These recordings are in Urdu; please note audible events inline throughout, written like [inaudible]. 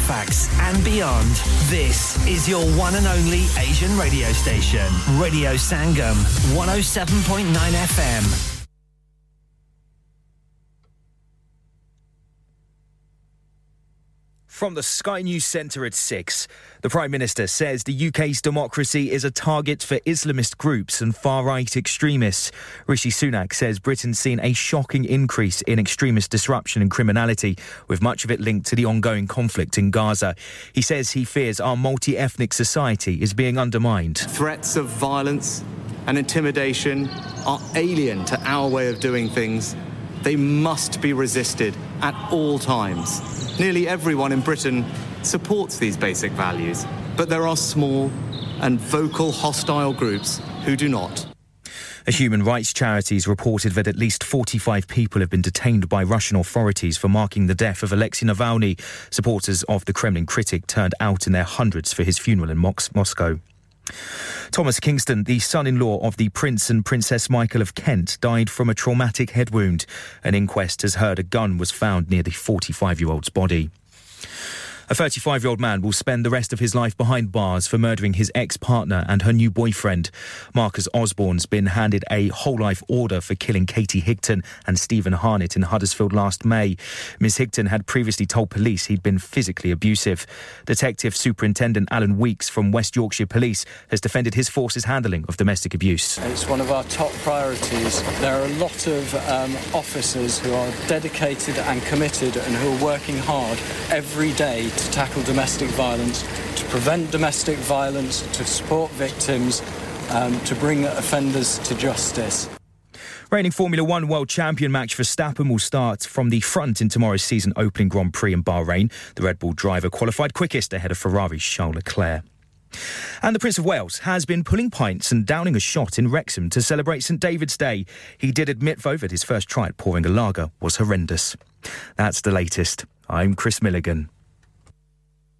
Halifax and beyond. This is your one and only Asian radio station, Radio Sangam, 107.9 FM. From the Sky News Centre at 6, the Prime Minister says the UK's democracy is a target for Islamist groups and far right extremists. Rishi Sunak says Britain's seen a shocking increase in extremist disruption and criminality, with much of it linked to the ongoing conflict in Gaza. He says he fears our multi ethnic society is being undermined. Threats of violence and intimidation are alien to our way of doing things. They must be resisted at all times. Nearly everyone in Britain supports these basic values, but there are small and vocal hostile groups who do not. A human rights charities reported that at least 45 people have been detained by Russian authorities for marking the death of Alexei Navalny. Supporters of the Kremlin critic turned out in their hundreds for his funeral in Moscow. Thomas Kingston, the son in law of the Prince and Princess Michael of Kent, died from a traumatic head wound. An inquest has heard a gun was found near the 45 year old's body. A 35 year old man will spend the rest of his life behind bars for murdering his ex partner and her new boyfriend. Marcus Osborne's been handed a whole life order for killing Katie Higton and Stephen Harnett in Huddersfield last May. Ms. Higton had previously told police he'd been physically abusive. Detective Superintendent Alan Weeks from West Yorkshire Police has defended his force's handling of domestic abuse. It's one of our top priorities. There are a lot of um, officers who are dedicated and committed and who are working hard every day to tackle domestic violence, to prevent domestic violence, to support victims, um, to bring offenders to justice. Reigning Formula One world champion Max Verstappen will start from the front in tomorrow's season opening Grand Prix in Bahrain. The Red Bull driver qualified quickest ahead of Ferrari's Charles Leclerc. And the Prince of Wales has been pulling pints and downing a shot in Wrexham to celebrate St David's Day. He did admit, though, that his first try at pouring a lager was horrendous. That's the latest. I'm Chris Milligan.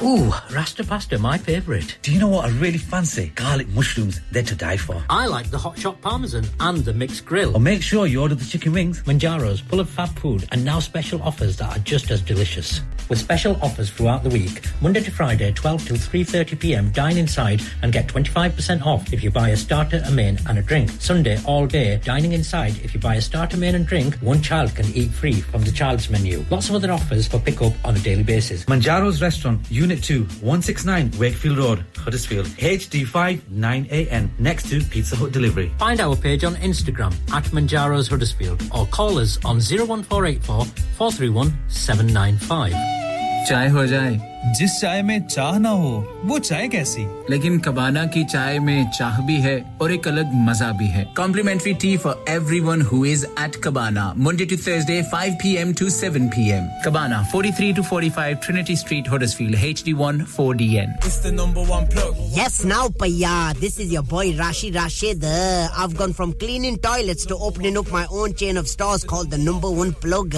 Ooh, Rasta pasta, my favourite. Do you know what I really fancy? Garlic mushrooms, they're to die for. I like the hot shot parmesan and the mixed grill. Or make sure you order the chicken wings. Manjaro's, full of fab food, and now special offers that are just as delicious. With special offers throughout the week, Monday to Friday, 12 till 3.30pm, dine inside and get 25% off if you buy a starter, a main and a drink. Sunday, all day, dining inside, if you buy a starter, main and drink, one child can eat free from the child's menu. Lots of other offers for pick-up on a daily basis. Manjaro's Restaurant, Unit 2, 169 Wakefield Road, Huddersfield, HD5 9AN, next to Pizza Hut Delivery. Find our page on Instagram at Manjaro's Huddersfield or call us on 01484 431 795. Ho jai. جس چائے میں چاہ نہ ہو وہ چائے کیسی لیکن کبانا کی چائے میں چاہ بھی ہے اور ایک الگ مزہ بھی ہے complimentary tea for everyone hours at Cabana Monday to Thursday five P M to seven P M Cabana forty three to forty five Trinity Street Huddersfield H D one four D N Yes, now, Paya. This is your boy Rashi Rashid. I've gone from cleaning toilets to opening up my own chain of stores called the Number One Plug.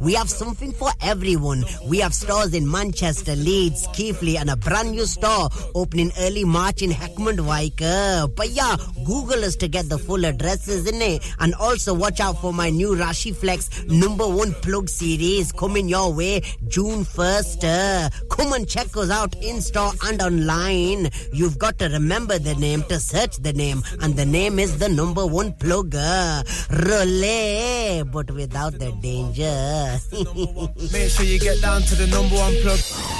We have something for everyone. We have stores in Manchester, Leeds, Keighley, and a brand new store opening early March in Heckmond Wike. Paya, Google us to get the full addresses in it. And also watch out for my new Rashi Flex Number One Plug series coming your way June 1st. Uh, come and check us out in store and online. You've got to remember the name to search the name, and the name is the number one plugger. Relay, but without the danger. [laughs] Make sure you get down to the number one plug.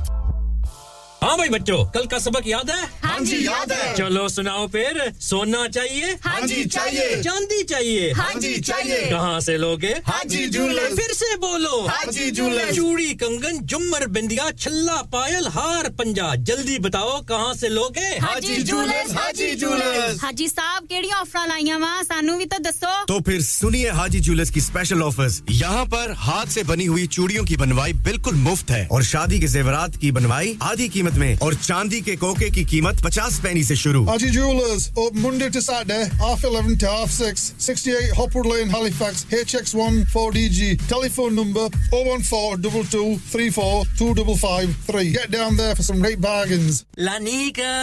ہاں بھائی بچوں کل کا سبق یاد ہے؟ ہاں جی یاد ہے۔ چلو سناؤ پھر سونا چاہیے؟ ہاں جی چاہیے۔ چاندی چاہیے۔ ہاں جی چاہیے۔ کہاں سے لوگے؟ ہاں جی جولر پھر سے بولو۔ ہاں جی جولر چوڑی کنگن جمر بندیا چھلا پائل ہار پنجا۔ جلدی بتاؤ کہاں سے لوگے؟ ہاں جی جولر ہاں جی جولر حاجی صاحب کیڑی آفر لائیاں وا سانو بھی تو دسو۔ تو پھر سنیے حاجی جولرز کی اسپیشل آفرز یہاں پر ہاتھ سے بنی ہوئی چوڑیوں کی بنوائی بالکل مفت ہے۔ اور شادی کے زیورات کی بنوائی آدھی قیمت میں اور چاندی کے کوکے کی قیمت پچاس پینی سے شروع۔ Haji Jewelers, open Monday to Saturday, half 11 to half 6, 68 Hopwood Lane, Halifax, HX1 4DG. Telephone number 01422342553. Get down there for some great bargains. لانیکا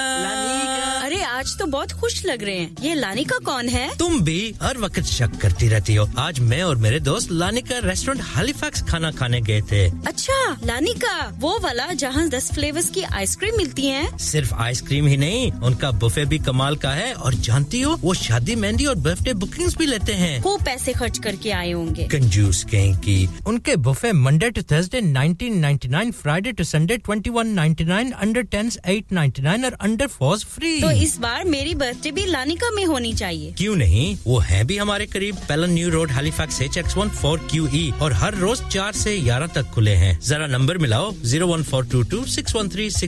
ارے آج تو بہت خوش لگ رہے ہیں یہ لانیکا کون ہے تم بھی ہر وقت شک کرتی رہتی ہو آج میں اور میرے دوست لانیکا ریسٹورینٹ ہالی فیکس کھانا کھانے گئے تھے اچھا لانیکا وہ والا جہاں دس فلیورز کی آئس کریم ملتی ہیں؟ صرف آئس کریم ہی نہیں ان کا بفے بھی کمال کا ہے اور جانتی ہو وہ شادی مہندی اور برتھ ڈے بکنگ بھی لیتے ہیں۔ خوب پیسے خرچ کر کے آئے ہوں گے۔ کنجوس کہیں کی ان کے buffet Monday to Thursday nineteen ninety nine Friday to Sunday twenty one ninety nine under tens eight ninety nine اور انڈر فورس فری تو اس بار میری برتھ ڈے بھی لانیکا میں ہونی چاہیے۔ کیوں نہیں؟ وہ ہے بھی ہمارے قریب۔ Pellon new road Halifax H X one four Q E اور ہر روز چار سے گیارہ تک کھلے ہیں۔ ذرا number ملاؤ zero one four two two six one three six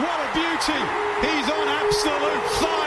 what a beauty! He's on absolute fire!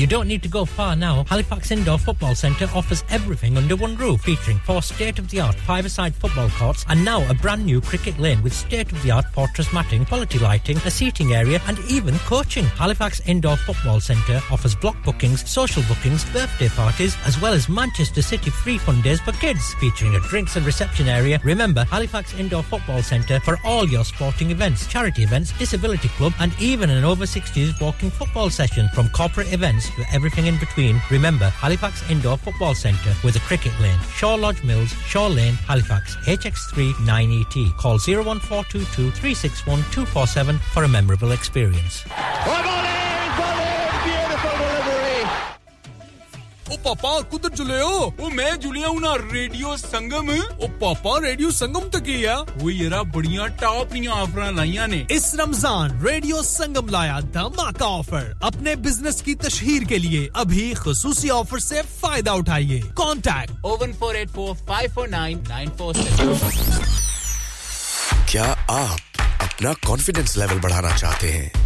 you don't need to go far now. Halifax Indoor Football Centre offers everything under one roof, featuring four state-of-the-art five-side football courts and now a brand new cricket lane with state-of-the-art fortress matting, quality lighting, a bookings, social bookings, birthday parties, as well as Manchester City free fun days for kids, featuring a drinks and reception area. Remember, Halifax Indoor Football Centre for all your sporting events, charity events, disability club and even an over-60s walking football session from corporate events to everything in between. Remember, Halifax Indoor Football Centre with a cricket lane, Shaw Lodge Mills, Shaw Lane, Halifax, HX3 9ET. Call 01422 361 247 for a memorable experience. او پاپا کدھر چلے ہو او میں جلیا ہوں نا ریڈیو سنگم او پاپا ریڈیو سنگم تو کی ہے وہ یرا بڑیاں ٹاپ نیاں آفر لائیاں نے اس رمضان ریڈیو سنگم لایا دھماکہ آفر اپنے بزنس کی تشہیر کے لیے ابھی خصوصی آفر سے فائدہ اٹھائیے contact oh one four eight four five four nine nine four six کیا آپ اپنا کانفیڈینس لیول بڑھانا چاہتے ہیں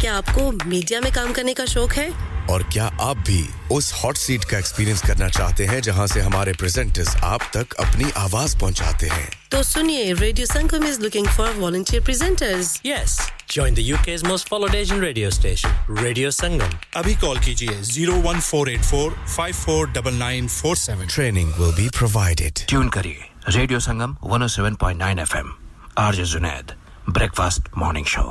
کیا آپ کو میڈیا میں کام کرنے کا شوق ہے؟ اور کیا آپ بھی اس ہاٹ سیٹ کا ایکسپیرینس کرنا چاہتے ہیں جہاں سے ہمارے پریزنٹرز آپ تک اپنی آواز پہنچاتے ہیں؟ تو سنیے radio Sangam is looking for volunteer presenters yes join the U K's most followed Asian radio station radio Sangam ابھی کال کیجیے zero one four eight four five four double nine four seven training will be provided tune کریے radio Sangam one seven point nine F M R J Zunaid breakfast morning show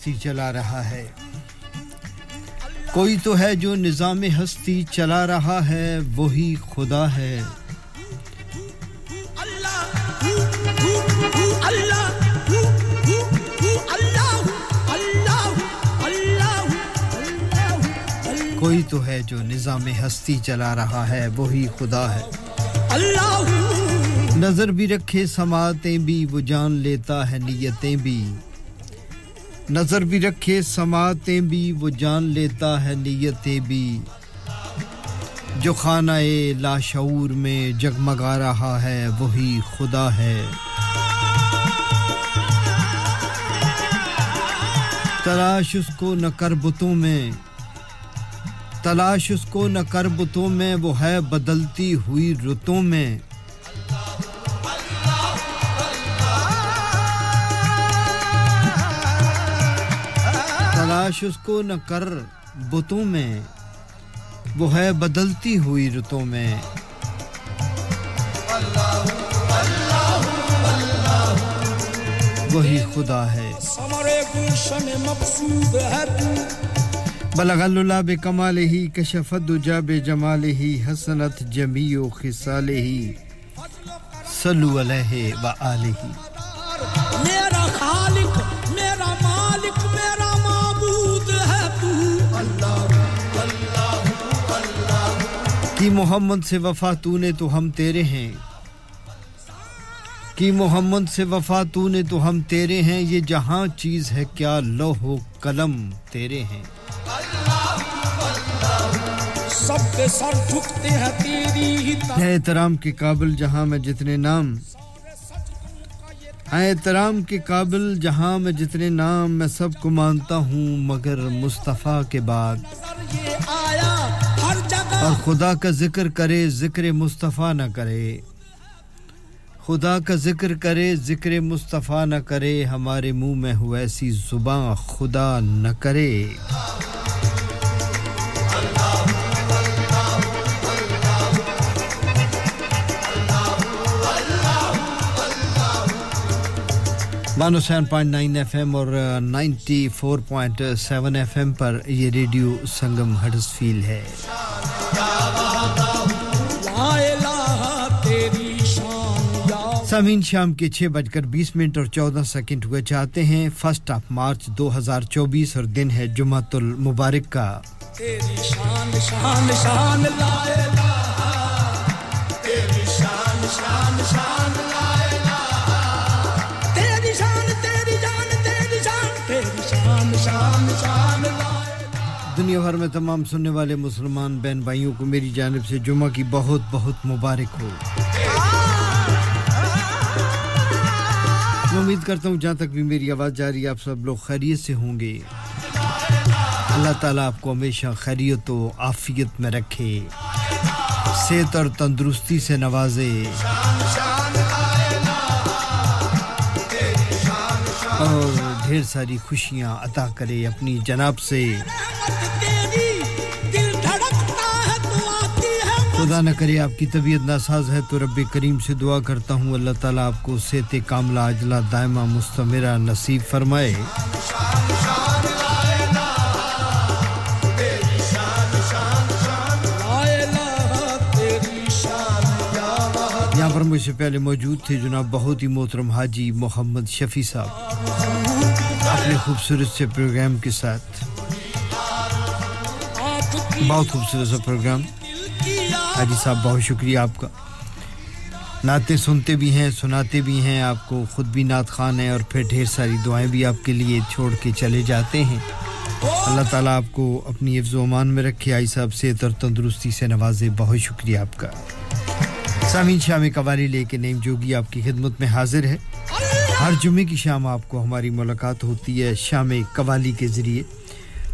ہستی چلا رہا ہے۔ کوئی تو ہے جو نظام ہستی چلا رہا ہے، وہی خدا ہے۔ کوئی تو ہے جو نظام ہستی چلا رہا ہے، وہی خدا ہے۔ نظر بھی رکھے، سماعتیں بھی، وہ جان لیتا ہے، نیتیں بھی۔ نظر بھی رکھے، سماعتیں بھی، وہ جان لیتا ہے نیتیں بھی۔ جو خانہ لاشعور میں جگمگا رہا ہے، وہی خدا ہے۔ تلاش اس کو نہ کربتوں میں۔ تلاش اس کو نہ کربتوں میں، وہ ہے بدلتی ہوئی رتوں میں۔ تلاش اس کو نہ کر بتوں میں، وہ ہے بدلتی ہوئی رتوں میں۔ وہی خدا ہے۔ بلغ اللہ بے کمال ہی کشفت دجا بے جمال ہی، حسنت جمیع و خصال ہی۔ صلو علیہ و آلہ محمد سے وفا تو نے تو ہم تیرے ہیں۔ کی محمد سے وفا تو نے تو ہم تیرے ہیں۔ یہ جہاں چیز ہے کیا لوہ و قلم تیرے ہیں۔ سب کے سر جھکتے ہیں تیری ہی احترام کے قابل جہاں میں جتنے نام۔ احترام کے قابل جہاں میں جتنے نام میں سب کو مانتا ہوں مگر مصطفیٰ کے بعد۔ اور خدا کا ذکر کرے، ذکر مصطفیٰ نہ کرے۔ خدا کا ذکر کرے، ذکر مصطفیٰ نہ کرے، ہمارے منہ میں ہو ایسی زباں خدا نہ کرے۔ One O seven point nine F M اور ninety four point seven F M پر یہ ریڈیو سنگم ہڈس فیل ہے۔ سامعین، شام کے چھ بج کر بیس منٹ اور چودہ سیکنڈ ہوئے چاہتے ہیں۔ فسٹ آف مارچ دو ہزار چوبیس اور دن ہے جمعۃ المبارک کا۔ تیری شان شان شان دنیا بھر میں تمام سننے والے مسلمان بہن بھائیوں کو میری جانب سے جمعہ کی بہت بہت مبارک ہو۔ میں امید کرتا ہوں جہاں تک بھی میری آواز جاری آپ سب لوگ خیریت سے ہوں گے۔ اللہ تعالیٰ آپ کو ہمیشہ خیریت و عافیت میں رکھے۔ صحت اور تندرستی سے نوازے۔ اور ڈھیر ساری خوشیاں عطا کرے اپنی جناب سے۔ خدا نہ کرے آپ کی طبیعت ناساز ہے تو رب کریم سے دعا کرتا ہوں، اللہ تعالیٰ آپ کو صحت کاملہ عجلہ دائمہ، مستمرہ نصیب فرمائے۔ پر مجھ سے پہلے موجود تھے جناب بہت ہی محترم حاجی محمد شفیع صاحب۔ اپنے خوبصورت سے پروگرام کے ساتھ۔ بہت خوبصورت سا پروگرام۔ حاجی صاحب، بہت شکریہ آپ کا۔ نعتیں سنتے بھی ہیں، سناتے بھی ہیں۔ آپ کو خود بھی نعت خان ہیں اور پھر ڈھیر ساری دعائیں بھی آپ کے لیے چھوڑ کے چلے جاتے ہیں۔ اللہ تعالیٰ آپ کو اپنی حفظ و امان میں رکھے۔ آئی صاحب، صحت اور تندرستی سے نوازے۔ بہت شکریہ آپ کا۔ سامین شامی قوالی لے کے نیم جوگی آپ کی خدمت میں حاضر ہے۔ ہر جمعے کی شام آپ کو ہماری ملاقات ہوتی ہے شام قوالی کے ذریعے،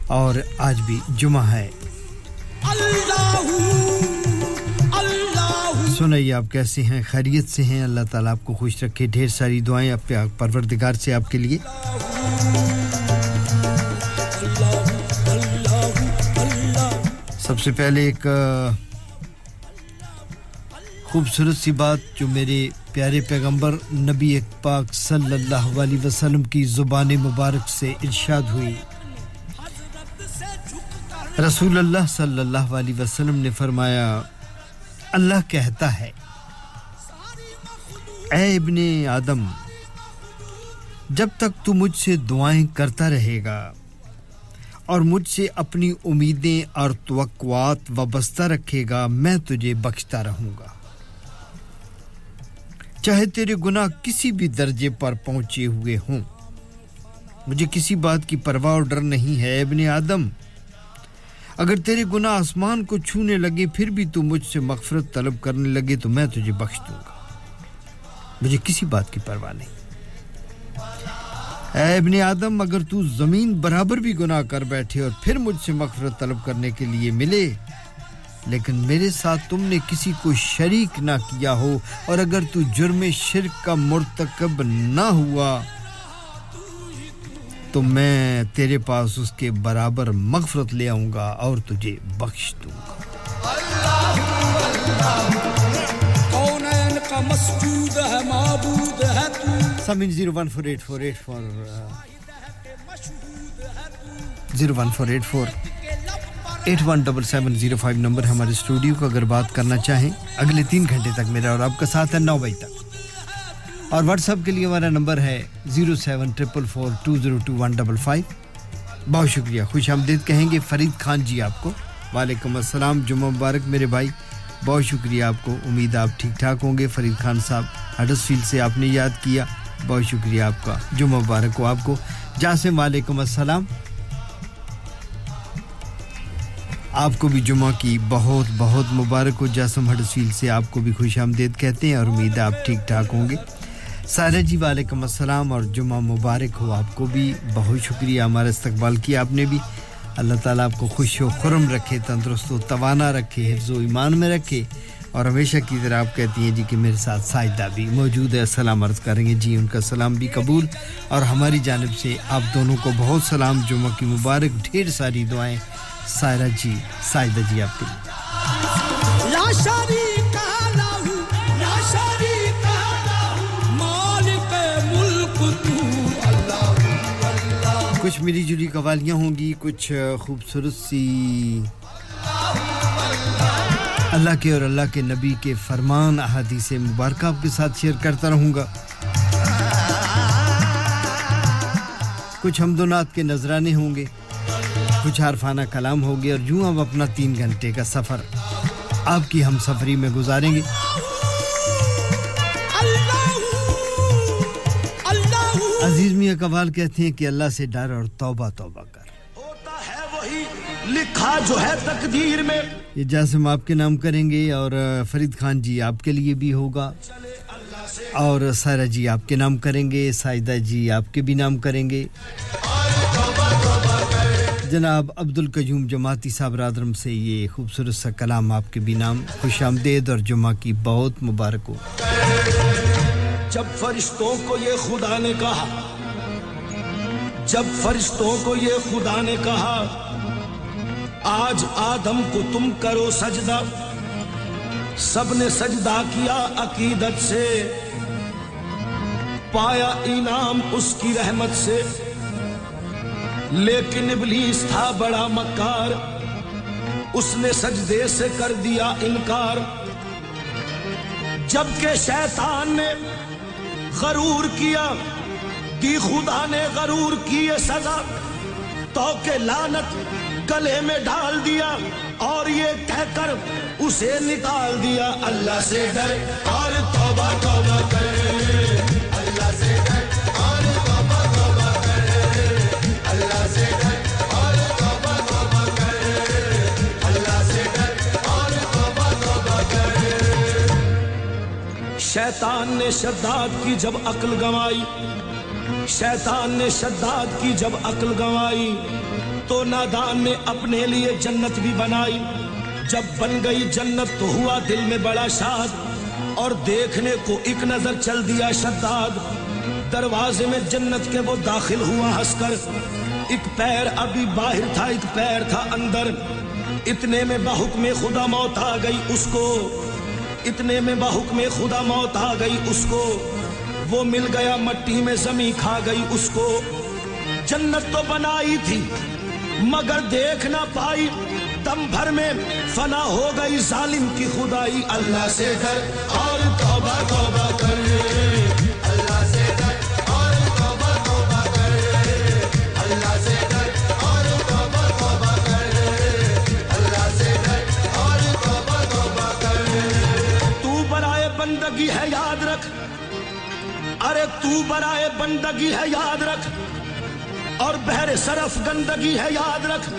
اور آج بھی جمعہ ہے۔ سنائیے، آپ کیسے ہیں؟ خیریت سے ہیں؟ اللہ تعالیٰ آپ کو خوش رکھے۔ ڈھیر ساری دعائیں آپ پروردگار سے آپ کے لیے۔ سب سے پہلے ایک خوبصورت سی بات جو میرے پیارے پیغمبر نبی پاک صلی اللہ علیہ وسلم کی زبان مبارک سے ارشاد ہوئی۔ رسول اللہ صلی اللہ علیہ وسلم نے فرمایا، اللہ کہتا ہے، اے ابن آدم، جب تک تو مجھ سے دعائیں کرتا رہے گا اور مجھ سے اپنی امیدیں اور توقعات وابستہ رکھے گا، میں تجھے بخشتا رہوں گا۔ چاہے تیرے گناہ کسی بھی درجے پر پہنچے ہوئے ہوں۔ مجھے کسی بات کی پرواہ اور ڈر نہیں ہے ابن آدم۔ اگر تیرے گناہ آسمان کو چھونے لگے، پھر بھی تو مجھ سے مغفرت طلب کرنے لگے تو میں تجھے بخش دوں گا۔ مجھے کسی بات کی پرواہ نہیں۔ اے ابن آدم، اگر تو زمین برابر بھی گناہ کر بیٹھے اور پھر مجھ سے مغفرت طلب کرنے کے لیے ملے لیکن میرے ساتھ تم نے کسی کو شریک نہ کیا ہو اور اگر تو جرم شرک کا مرتکب نہ ہوا تو میں تیرے پاس اس کے برابر مغفرت لے آؤں گا اور تجھے بخش دوں گا۔ سمن zero one four eight four eight four zero one four eight four. Eight one double seven zero five number ہمارے اسٹوڈیو کو اگر بات کرنا چاہیں، اگلے تین گھنٹے تک میرا اور آپ کا ساتھ ہے نو بجے تک۔ اور واٹس ایپ کے لیے ہمارا نمبر ہے zero seven triple four two zero two one double five بہت شکریہ، خوش آمدید کہیں گے فرید خان جی آپ کو۔ وعلیکم السلام، جمعہ مبارک میرے بھائی۔ بہت شکریہ آپ کو، امید آپ ٹھیک ٹھاک ہوں گے۔ فرید خان صاحب، ہڈس فیلڈ سے آپ نے یاد کیا۔ بہت شکریہ آپ کا، جمعہ مبارک ہو آپ کو۔ جاسم، وعلیکم السلام۔ آپ کو بھی جمعہ کی بہت بہت مبارک ہو۔ جاسم ہڈ سیل سے آپ کو بھی خوش آمدید کہتے ہیں اور امید آپ ٹھیک ٹھاک ہوں گے۔ سارا جی وعلیکم السلام اور جمعہ مبارک ہو۔ آپ کو بھی بہت شکریہ۔ ہمارا استقبال کیا آپ نے بھی؟ اللہ تعالیٰ آپ کو خوش و خرم رکھے، تندرست و توانا رکھے، حفظ و ایمان میں رکھے۔ اور ہمیشہ کی طرح آپ کہتی ہیں جی کہ میرے ساتھ سائدہ بھی موجود ہے۔ سلام عرض کریں گے۔ جی ان کا سلام بھی قبول۔ اور ہماری جانب سے آپ دونوں کو بہت سلام۔ جمعہ کی مبارک، ڈھیر ساری دعائیں۔ سائرہ جی سائدہ جی آپ کی کچھ ملی جلی قوالیاں ہوں گی کچھ خوبصورت سی۔ اللہ کے اور اللہ کے نبی کے فرمان احادیث مبارکہ آپ کے ساتھ شیئر کرتا رہوں گا۔ کچھ حمد و نعت کے نذرانے ہوں گے۔ کچھ عارفانہ کلام ہوگی اور یوں ہم اپنا تین گھنٹے کا سفر آپ کی ہم سفری میں گزاریں گے۔ عزیز میاں قوال کہتے ہیں کہ اللہ سے ڈر اور توبہ توبہ کر۔ ہوتا ہے وہی لکھا جو ہے تقدیر میں۔ یہ جاسم آپ کے نام کریں گے اور فرید خان جی آپ کے لیے بھی ہوگا اور سارا جی آپ کے نام کریں گے سائدہ جی آپ کے بھی نام کریں گے۔ جناب عبد القیوم جماعتی صاحب رادرم سے یہ خوبصورت سا کلام آپ کے بھی نام خوش آمدید اور جمعہ کی بہت مبارک ہو۔ جب فرشتوں کو یہ خدا نے کہا، جب فرشتوں کو یہ خدا نے کہا، آج آدم کو تم کرو سجدہ۔ سب نے سجدہ کیا عقیدت سے، پایا انعام اس کی رحمت سے۔ لیکن ابلیس تھا بڑا مکار۔ اس نے سجدے سے کر دیا انکار۔ جبکہ شیطان نے غرور کیا، دی خدا نے غرور کیے سزا۔ تو کہ لانت گلے میں ڈال دیا اور یہ کہہ کر اسے نکال دیا۔ اللہ سے ڈر اور توبہ توبہ کر شیطان نے شداد کی جب عقل گنوائی، شیطان نے شداد کی جب عقل گنوائی، تو نادان نے اپنے لیے جنت بھی بنائی۔ جب بن گئی جنت تو ہوا دل میں بڑا شاد اور دیکھنے کو ایک نظر چل دیا شداد۔ دروازے میں جنت کے وہ داخل ہوا ہنس کر ایک پیر ابھی باہر تھا، ایک پیر تھا اندر۔ اتنے میں بحکم خدا موت آ گئی اس کو۔ اتنے میں بحکم خدا موت آ گئی، اس کو وہ مل گیا، مٹی میں زمین کھا گئی، اس کو جنت تو بنائی تھی، مگر دیکھ نہ پائی، دم بھر میں فنا ہو گئی، ظالم کی خدائی، اللہ سے ڈر، اور توبہ توبہ کر بندگی ہے یاد رکھ۔ ارے تو برائے بندگی ہے یاد رکھ۔ اور بہر صرف گندگی ہے یاد رکھ۔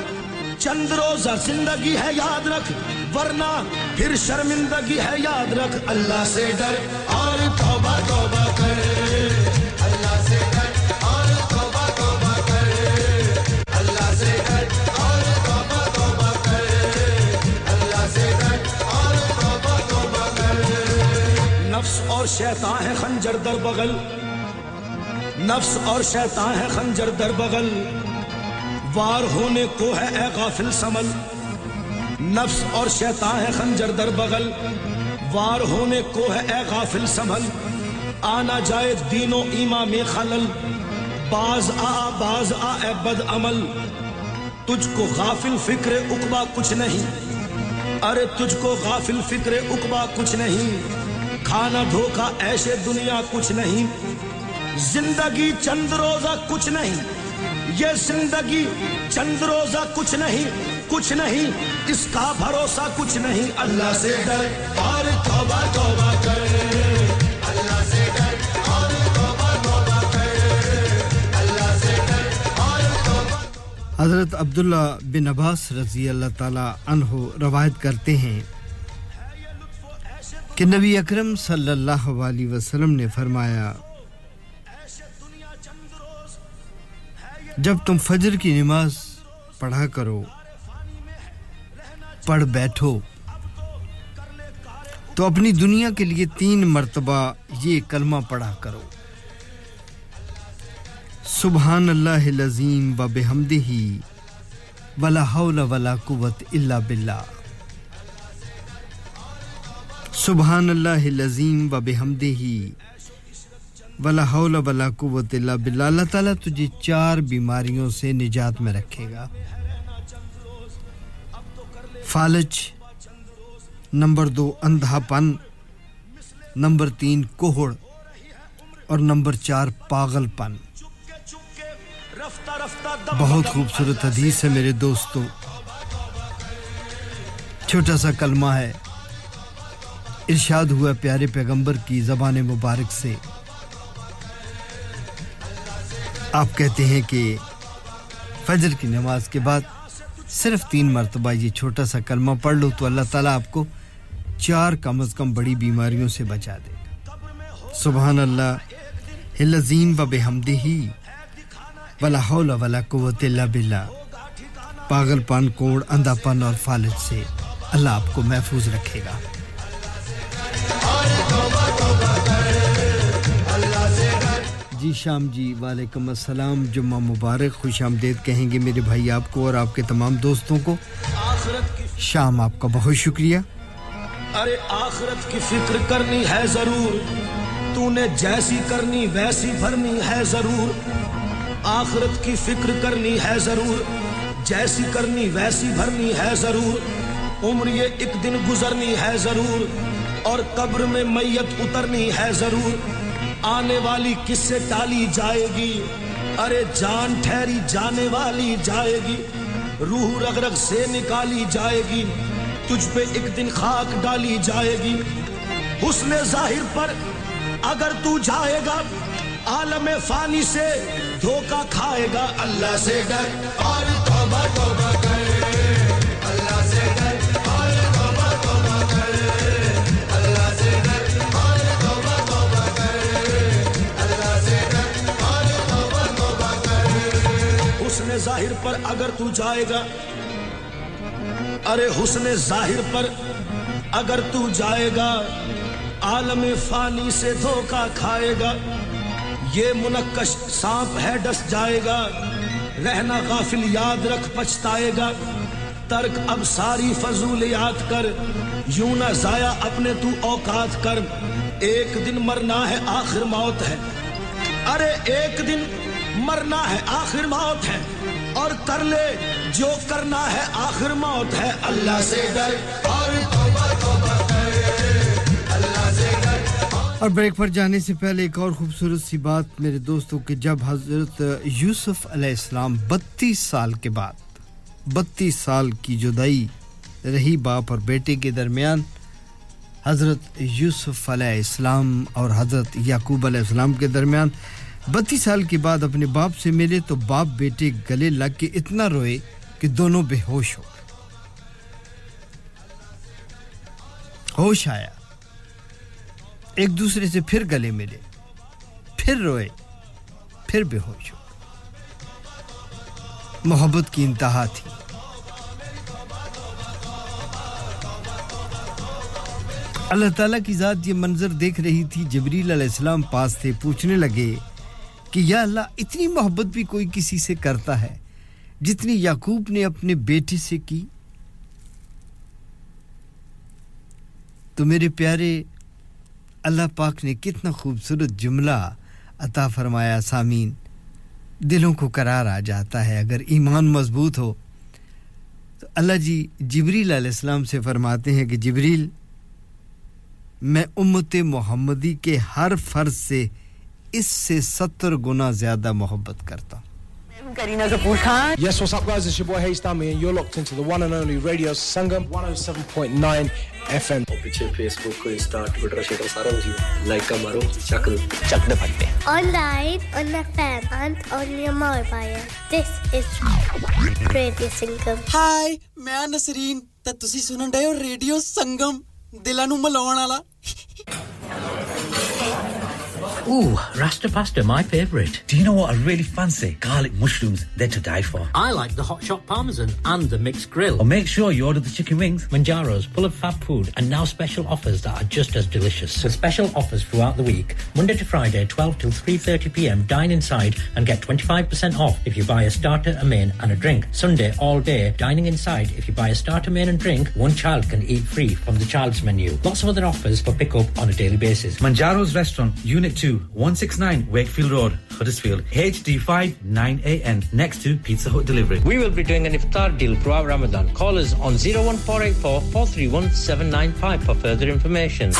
چند روزہ زندگی ہے یاد رکھ۔ ورنہ پھر شرمندگی ہے یاد رکھ۔ اللہ سے ڈر اور توبہ توبہ کر نفس اور شیطان ہے خنجر در بغل۔ نفس اور شیطان ہے خنجر در بغل۔ وار ہونے کو ہے اے غافل سمل۔ نفس اور شیطان ہے خنجر در بغل۔ وار ہونے کو ہے اے غافل سمل۔ آنا جائے دین و ایما میں خلل۔ باز آ باز آ، اے بد عمل۔ تجھ کو غافل فکر اقبا کچھ نہیں۔ ارے تجھ کو غافل فکر اقبا کچھ نہیں۔ کھانا دھوکا ایسے دنیا کچھ نہیں۔ زندگی چند روزہ کچھ نہیں۔ یہ زندگی چند روزہ کچھ نہیں کچھ نہیں۔ اس کا بھروسہ کچھ نہیں۔ اللہ سے ڈر اور توبہ توبہ کر۔ حضرت عبداللہ بن عباس رضی اللہ تعالیٰ عنہ روایت کرتے ہیں۔ کہ نبی اکرم صلی اللہ علیہ وسلم نے فرمایا، جب تم فجر کی نماز پڑھا کرو، پڑھ بیٹھو، تو اپنی دنیا کے لیے تین مرتبہ یہ کلمہ پڑھا کرو۔ سبحان اللہ العظیم و بحمدہی ولا حول ولا قوت الا باللہ۔ سبحان اللہ العظیم و بحمدہی ولا حول ولا قوت الا باللہ. اللہ تعالیٰ تجھے چار بیماریوں سے نجات میں رکھے گا. فالج، نمبر دو اندھا پن نمبر تین کوہڑ، اور نمبر چار پاگل پن بہت خوبصورت حدیث ہے میرے دوستو. چھوٹا سا کلمہ ہے. ارشاد ہوا پیارے پیغمبر کی زبان مبارک سے۔ آپ کہتے ہیں کہ فجر کی نماز کے بعد صرف تین مرتبہ یہ چھوٹا سا کلمہ پڑھ لو تو اللہ تعالیٰ آپ کو چار کم از کم بڑی بیماریوں سے بچا دے گا۔ سبحان اللہ لذیم و بحمد ہی ولا حول ولا قوت اللہ بلا پاگل پان، کوڑ، اندھا پن اور فالج سے اللہ آپ کو محفوظ رکھے گا۔ جی شام جی وعلیکم السلام۔ جمعہ مبارک، خوش آمدید کہیں گے میرے بھائی آپ کو اور آپ کے تمام دوستوں کو۔ شام آپ کا بہت شکریہ۔ ارے آخرت کی فکر کرنی ہے ضرور۔ تو نے جیسی کرنی، ویسی بھرنی ہے ضرور۔ آخرت کی فکر کرنی ہے ضرور۔ جیسی کرنی، ویسی بھرنی ہے ضرور۔ عمر یہ ایک دن گزرنی ہے ضرور۔ اور قبر میں میت اترنی ہے ضرور۔ آنے والی کس سے ٹالی جائے گی؟ ارے جان ٹھہری جانے والی جائے گی، روح رگ رگ سے نکالی جائے گی، تجھ پہ ایک دن خاک ڈالی جائے گی۔ اس نے ظاہر پر اگر تو جائے گا، عالم فانی سے دھوکہ کھائے گا۔ اللہ سے ڈر اور توبہ توبہ کر ظاہر پر اگر تو جائے گا۔ ارے حسن ظاہر پر اگر تو جائے گا، عالم فانی سے دھوکہ کھائے گا۔ یہ منقش سانپ ہے، ڈس جائے گا۔ رہنا غافل، یاد رکھ، پچھتائے گا۔ ترک، اب ساری فضول یاد کر۔ یوں نہ ضائع اپنے تو اوقات کر۔ ایک دن مرنا ہے، آخر موت ہے۔ ارے، ایک دن مرنا ہے آخر موت ہے اور کر لے جو کرنا ہے آخر موت ہے اللہ سے ڈر اور اور بریک پر جانے سے پہلے ایک اور خوبصورت سی بات میرے دوستوں کہ جب حضرت یوسف علیہ السلام بتیس سال کے بعد، بتیس سال کی جدائی رہی باپ اور بیٹے کے درمیان، حضرت یوسف علیہ السلام اور حضرت یعقوب علیہ السلام کے درمیان بتیس سال کے بعد اپنے باپ سے ملے تو باپ بیٹے گلے لگ کے اتنا روئے کہ دونوں بے ہوش ہو گئے۔ ہوش آیا۔ ایک دوسرے سے پھر گلے ملے۔ پھر روئے۔ پھر بے ہوش ہو محبت کی انتہا تھی۔ اللہ تعالیٰ کی ذات یہ منظر دیکھ رہی تھی۔ جبریل علیہ السلام پاس تھے، پوچھنے لگے کہ یا اللہ اتنی محبت بھی کوئی کسی سے کرتا ہے جتنی یعقوب نے اپنے بیٹے سے کی۔ تو میرے پیارے اللہ پاک نے کتنا خوبصورت جملہ عطا فرمایا، سامعین، دلوں کو قرار آ جاتا ہے اگر ایمان مضبوط ہو۔ تو اللہ جی جبریل علیہ السلام سے فرماتے ہیں کہ جبریل، میں امت محمدی کے ہر فرض سے اس سے ستر گنا زیادہ محبت کرتا ہوں۔ Karina Kapoor Khan. Yes, what's up, guys? It's your boy Haystami, and you're locked into the one and only Radio Sangam 107.9 FM. پیچھے فیس بک انسٹا ٹویٹر شیٹر سارا کچھ لائک کا مارو چک چک دے پھٹتے online on the phone and on your mobile this is radio Sangam hi میں نسرین تے تسی سنن ڈے ہو ریڈیو سنگم دلاں نوں ملاون والا Ooh, Rasta pasta, my favourite. Do you know what I really fancy? Garlic mushrooms, they're to die for. I like the hot shot parmesan and the mixed grill. Or make sure you order the chicken wings. Manjaro's full of fab food and now special offers that are just as delicious. With special offers throughout the week, Monday to Friday, 12 till 3:30 p.m. Dine inside and get 25% off if you buy a starter, a main, and a drink. Sunday all day, dining inside. If you buy a starter, main, and drink, one child can eat free from the child's menu. Lots of other offers for pick up on a daily basis. Manjaro's Restaurant, Unit 2, 169 Wakefield Road, Huddersfield, HD5 9AN, next to Pizza Hut Delivery. We will be doing an iftar deal throughout Ramadan. Call us on 01484 431 795 for further information.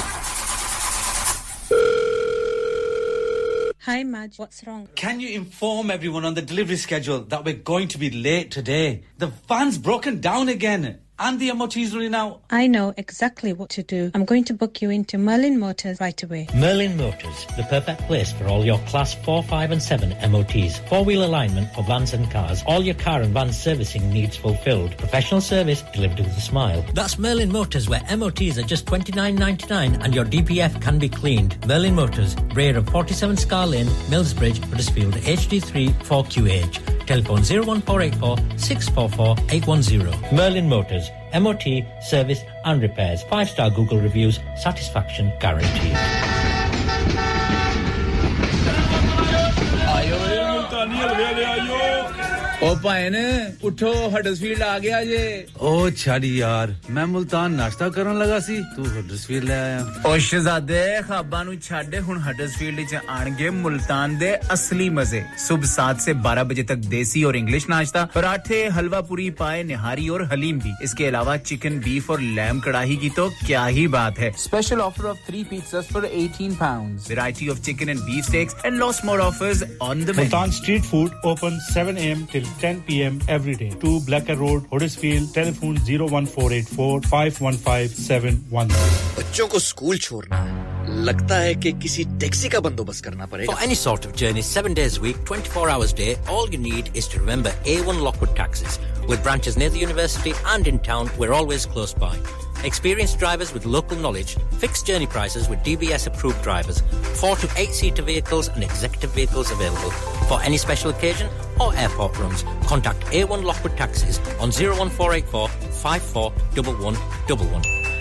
Hi, Madge. What's wrong? Can you inform everyone on the delivery schedule that we're going to be late today? The van's broken down again. And the MOT's running out. I know exactly what to do. I'm going to book you into Merlin Motors right away. Merlin Motors, the perfect place for all your class 4, 5 and 7 MOTs. Four-wheel alignment for vans and cars. All your car and van servicing needs fulfilled. Professional service delivered with a smile. That's Merlin Motors where MOTs are just $29.99 and your DPF can be cleaned. Merlin Motors, rear of 47 Scar Lane, Millsbridge, Huddersfield, HD3 4QH. Telephone 01484 644 810. Merlin Motors, MOT, service and repairs. Five star Google reviews, satisfaction guaranteed. او بھائن اٹھو آ گیا جے او چھڑ 7 سے 12 بجے تک دیسی اور انگلش ناشتہ پراٹھے ہلوا پوری پائے نہاری اور حلیم بھی اس کے علاوہ چکن بیف اور لیمب کڑاہی کی تو کیا ہی بات ہے special offer of 3 pizzas for 18 pounds variety of chicken and beef and lots more offers on the Multan street food open 7 AM till 10 p.m. every day. To Blacker Road, Huddersfield. Telephone 01484 515711. school For any sort of journey, 7 days a week, 24 hours a day, all you need is to remember A1 Lockwood taxis. With branches near the university and in town, we're always close by. Experienced drivers with local knowledge, fixed journey prices with DBS approved drivers, four to eight seater vehicles and executive vehicles available. For any special occasion or airport runs, contact A1 Lockwood Taxis on 01484 541111.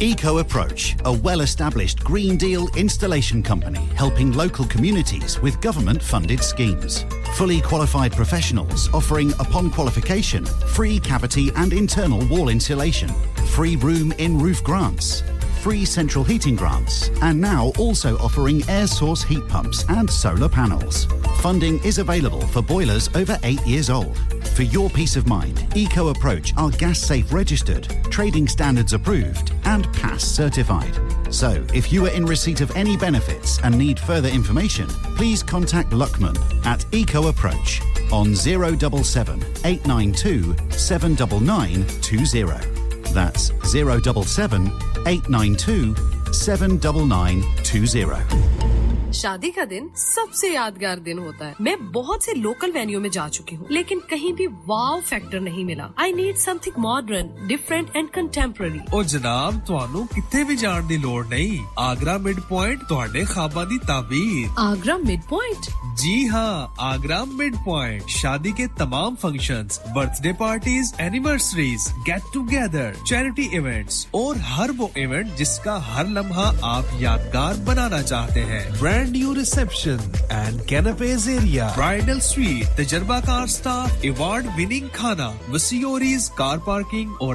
Eco Approach, a well established Green Deal installation company helping local communities with government funded schemes. Fully qualified professionals offering, upon qualification, free cavity and internal wall insulation, free room in roof grants, free central heating grants, and now also offering air source heat pumps and solar panels. Funding is available for boilers over eight years old. For your peace of mind, Eco Approach are gas safe registered, trading standards approved, and pass certified. So, if you are in receipt of any benefits and need further information, please contact Luckman at Eco Approach on 077 892 79920. That's 077 892 79920. شادی کا دن سب سے یادگار دن ہوتا ہے۔ میں بہت سے لوکل وینیو میں جا چکی ہوں لیکن کہیں بھی واو فیکٹر نہیں ملا۔ I need something modern different and contemporary اور جناب تہنوں کتنے بھی جان دی لوڑ نہیں۔ آگرہ مڈ پوائنٹ تہاڈے خوابا دی تعبیر۔ آگرہ مڈ پوائنٹ جی ہاں آگرہ مڈ پوائنٹ شادی کے تمام functions birthday parties anniversaries get together charity events اور ہر وہ ایونٹ جس کا ہر لمحہ آپ یادگار بنانا چاہتے ہیں۔ brand new reception and canapes area. Bridal suite, the Jarbakar staff, award winning khana, Masiori's car parking or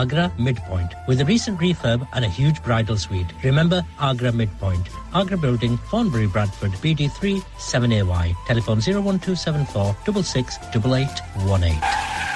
Agra mid point with recent refurb and a huge bridal suite remember Agra mid point Agra building Thornbury Bradford BD 3 7AY telephone 01274 668818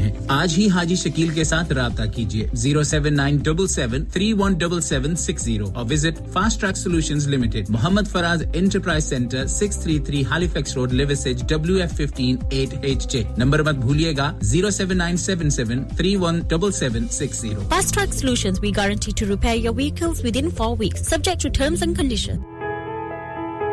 ہیں۔ آج ہی حاجی شکیل کے ساتھ رابطہ کیجیے۔ Zero seven nine double seven three one double seven six zero اور visit fast track solution limited. Muhammad Faraz enterprise centre six three three Halifax road Liversedge W F fifteen eight H J number مت بھولیے گا۔ Zero seven nine seven seven three one double seven six zero. Fast track solution we guarantee to repair your within four weeks subject to terms and condition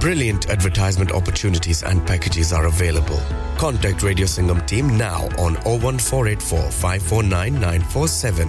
Brilliant advertisement opportunities and packages are available. Contact Radio Singham team now on 01484 549947.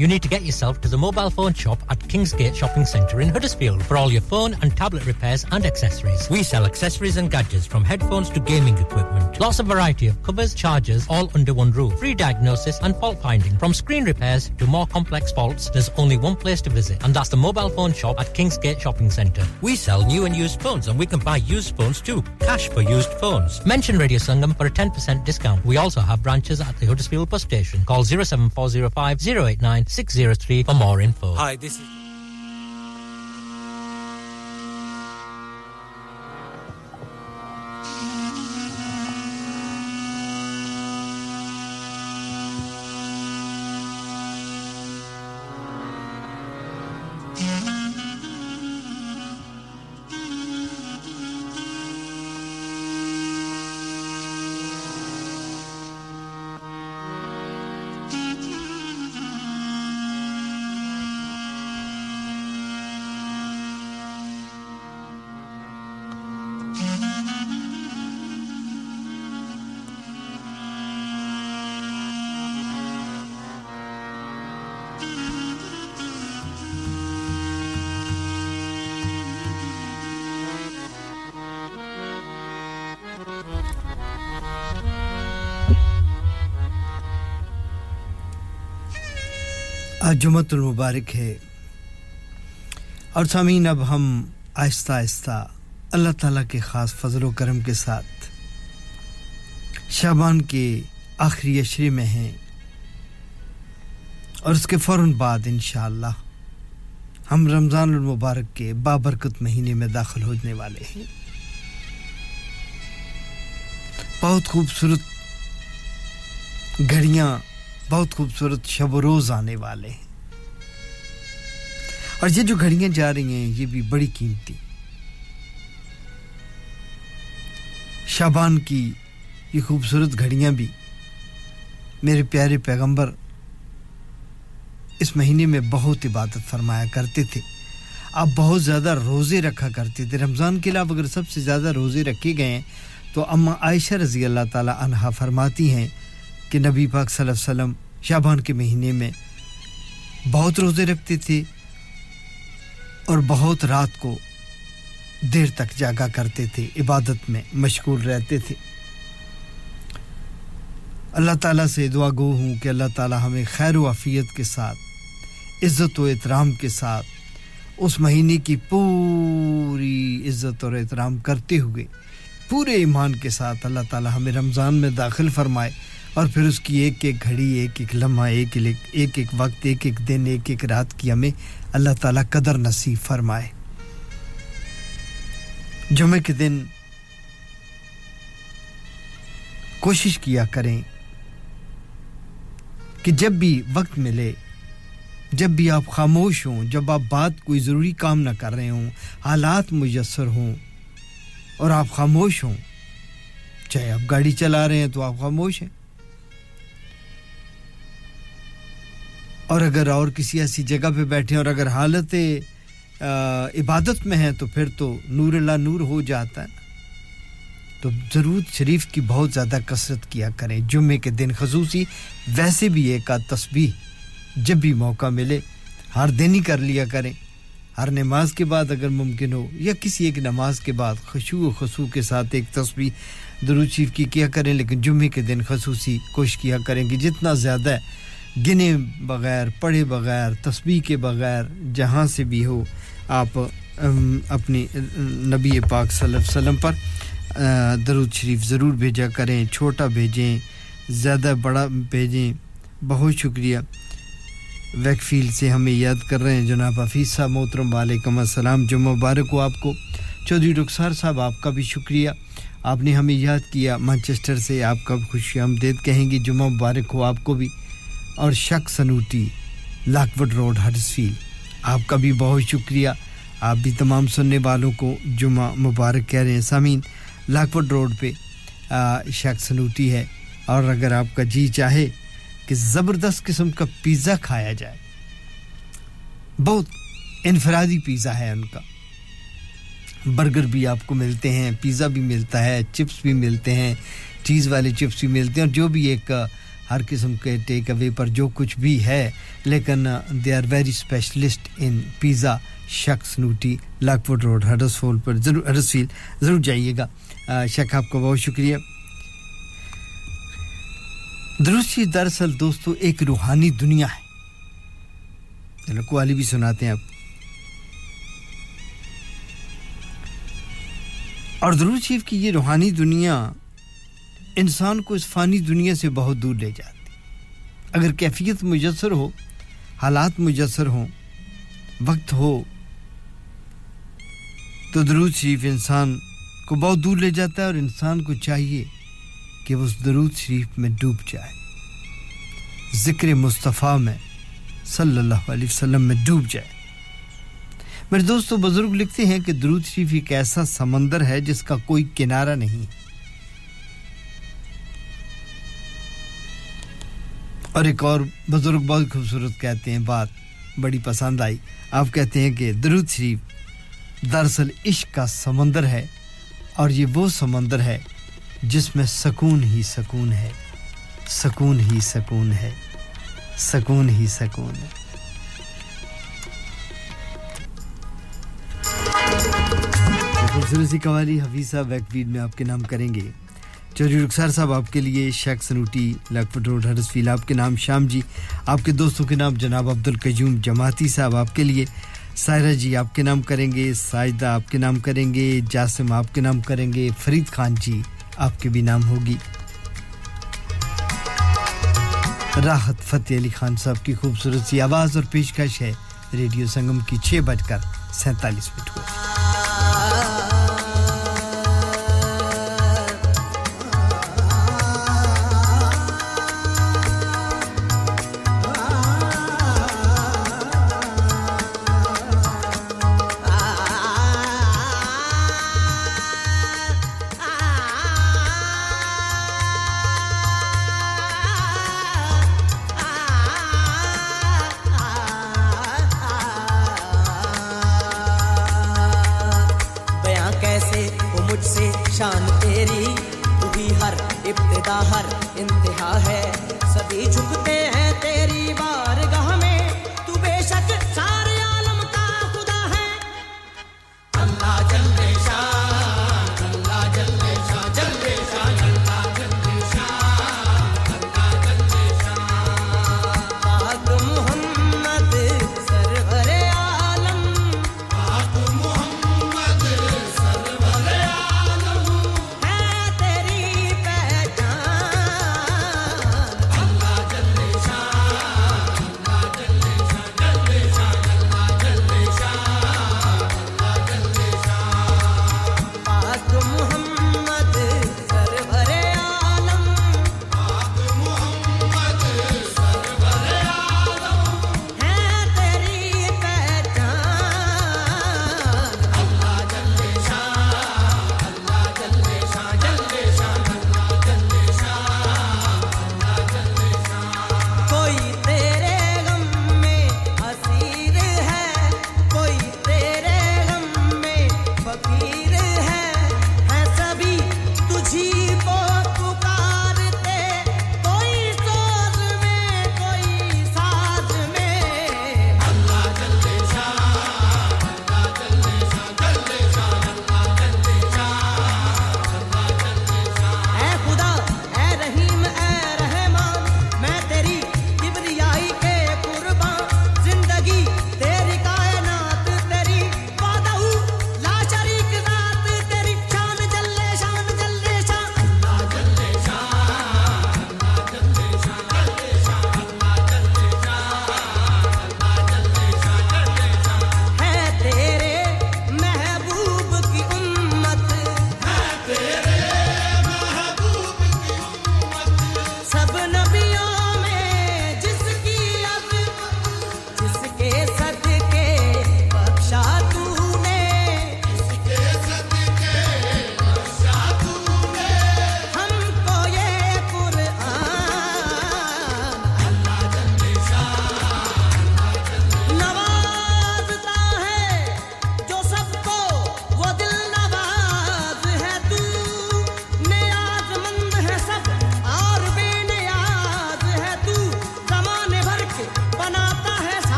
You need to get yourself to the mobile phone shop at Kingsgate Shopping Centre in Huddersfield for all your phone and tablet repairs and accessories. We sell accessories and gadgets from headphones to gaming equipment. Lots of variety of covers, chargers, all under one roof. Free diagnosis and fault finding. From screen repairs to more complex faults, there's only one place to visit, and that's the mobile phone shop at Kingsgate Shopping Centre. We sell new and used phones, and we can buy used phones too. Cash for used phones. Mention Radio Sangam for a 10% discount. We also have branches at the Huddersfield bus station. Call 07405 089 603 for more info. Hi, this is جمعت المبارک ہے۔ اور سامعین، اب ہم آہستہ آہستہ اللہ تعالیٰ کے خاص فضل و کرم کے ساتھ شابان کے آخری عشرے میں ہیں۔ اور اس کے فوراً بعد انشاءاللہ ہم رمضان المبارک کے بابرکت مہینے میں داخل ہونے والے ہیں۔ بہت خوبصورت گھڑیاں بہت خوبصورت شب و روز آنے والے ہیں۔ اور یہ جو گھڑیاں جا رہی ہیں، یہ بھی بڑی قیمتی۔ شابان کی یہ خوبصورت گھڑیاں بھی میرے پیارے پیغمبر اس مہینے میں بہت عبادت فرمایا کرتے تھے۔ آپ بہت زیادہ روزے رکھا کرتے تھے۔ رمضان کے علاوہ اگر سب سے زیادہ روزے رکھے گئے ہیں، تو اما عائشہ رضی اللہ تعالی عنہا فرماتی ہیں کہ نبی پاک صلی اللہ علیہ وسلم شابان کے مہینے میں بہت روزے رکھتے تھے اور بہت رات کو دیر تک جاگا کرتے تھے، عبادت میں مشغول رہتے تھے۔ اللہ تعالیٰ سے دعا گو ہوں کہ اللہ تعالیٰ ہمیں خیر و عافیت کے ساتھ، عزت و احترام کے ساتھ اس مہینے کی پوری عزت اور احترام کرتے ہوئے پورے ایمان کے ساتھ اللہ تعالیٰ ہمیں رمضان میں داخل فرمائے۔ اور پھر اس کی ایک ایک گھڑی، ایک ایک لمحہ، ایک ایک ایک وقت، ایک ایک دن، ایک ایک رات کی ہمیں اللہ تعالیٰ قدر نصیب فرمائے۔ جمعے کے دن کوشش کیا کریں کہ جب بھی وقت ملے، جب بھی آپ خاموش ہوں، جب آپ بات کوئی ضروری کام نہ کر رہے ہوں، حالات میسر ہوں اور آپ خاموش ہوں، چاہے آپ گاڑی چلا رہے ہیں تو آپ خاموش ہیں۔ اور اگر اور کسی ایسی جگہ پہ بیٹھے اور اگر حالت عبادت میں ہیں تو پھر تو نور اللہ نور ہو جاتا ہے تو ضرور شریف کی بہت زیادہ کثرت کیا کریں۔ جمعے کے دن خصوصی ویسے بھی ایک آدھ تسبیح جب بھی موقع ملے، ہر دن ہی کر لیا کریں۔ ہر نماز کے بعد اگر ممکن ہو یا کسی ایک نماز کے بعد خشوع و خصو کے ساتھ ایک تسبیح درود شریف کی کیا کریں، لیکن جمعے کے دن خصوصی کوشش کیا کریں کہ جتنا زیادہ ہے گنے بغیر، پڑھے بغیر، تسبیح کے بغیر، جہاں سے بھی ہو، آپ اپنی، نبی پاک صلی اللہ علیہ وسلم پر درود شریف ضرور بھیجا کریں، چھوٹا بھیجیں، زیادہ بڑا بھیجیں۔ بہت شکریہ۔ ویک فیلڈ سے ہمیں یاد کر رہے ہیں، جناب حفیظ صاحب، محترم، وعلیکم السلام۔ جو مبارک ہو آپ کو۔ چودھری رخسار صاحب، آپ کا بھی شکریہ۔ آپ نے ہمیں یاد کیا، مانچسٹر سے آپ کا خوش آمدید کہیں گے، جمعہ مبارک ہو آپ کو بھی۔ اور شک سنوٹی لاکوڈ روڈ ہڈسفیل آپ کا بھی بہت شکریہ۔ آپ بھی تمام سننے والوں کو جمعہ مبارک کہہ رہے ہیں۔ سامعین، لاکوڈ روڈ پہ شک سنوٹی ہے۔ اور اگر آپ کا جی چاہے کہ زبردست قسم کا پیزا کھایا جائے۔ بہت انفرادی پیزا ہے ان کا۔ برگر بھی آپ کو ملتے ہیں، پیزا بھی ملتا ہے، چپس بھی ملتے ہیں، چیز والے چپس بھی ملتے ہیں اور جو بھی ایک ہر قسم کے ٹیک اوے پر جو کچھ بھی ہے، لیکن they are very specialist in pizza شخص نوٹی لاکھپور روڈ ہڈس فول پر۔ ضرور ہڈس فیل ضرور جائیے گا۔ شک آپ کا بہت شکریہ۔ درستی دراصل دوستو، ایک روحانی دنیا ہے۔ چلو، قوالی بھی سناتے ہیں آپ۔ اور درود شریف کی یہ روحانی دنیا انسان کو اس فانی دنیا سے بہت دور لے جاتی اگر کیفیت میسر ہو، حالات میسر ہوں، وقت ہو، تو درود شریف انسان کو بہت دور لے جاتا ہے اور انسان کو چاہیے کہ وہ اس درود شریف میں ڈوب جائے۔ ذکر مصطفیٰ میں صلی اللہ علیہ وسلم میں ڈوب جائے۔ میرے دوست و بزرگ لکھتے ہیں کہ درود شریف ایک ایسا سمندر ہے جس کا کوئی کنارہ نہیں ہے۔ اور ایک اور بزرگ بہت خوبصورت کہتے ہیں، بات بڑی پسند آئی۔ آپ کہتے ہیں کہ درود شریف دراصل عشق کا سمندر ہے، اور یہ وہ سمندر ہے جس میں سکون ہی سکون ہے، سکون ہی سکون ہے، سکون ہی سکون ہے۔ خوبصورت سی قوالی حفیظ صاحب میں آپ کے نام کریں گے۔ چوری رکسار صاحب، آپ کے لیے شیخ سنوٹی لاکھپٹ روڈ ہرس فیل۔ آپ کے نام شام جی آپ کے دوستوں کے نام جناب عبد القیوم جماعتی صاحب۔ آپ کے لیے سائرہ جی آپ کے نام کریں گے ساجدہ، آپ کے نام کریں گے جاسم، آپ کے نام کریں گے فرید خان جی۔ آپ کے بھی نام ہوگی۔ راحت فتح علی خان صاحب کی خوبصورت سی آواز اور پیشکش ہے۔ ریڈیو سنگم کی چھ بج کر سینتالیس منٹ کو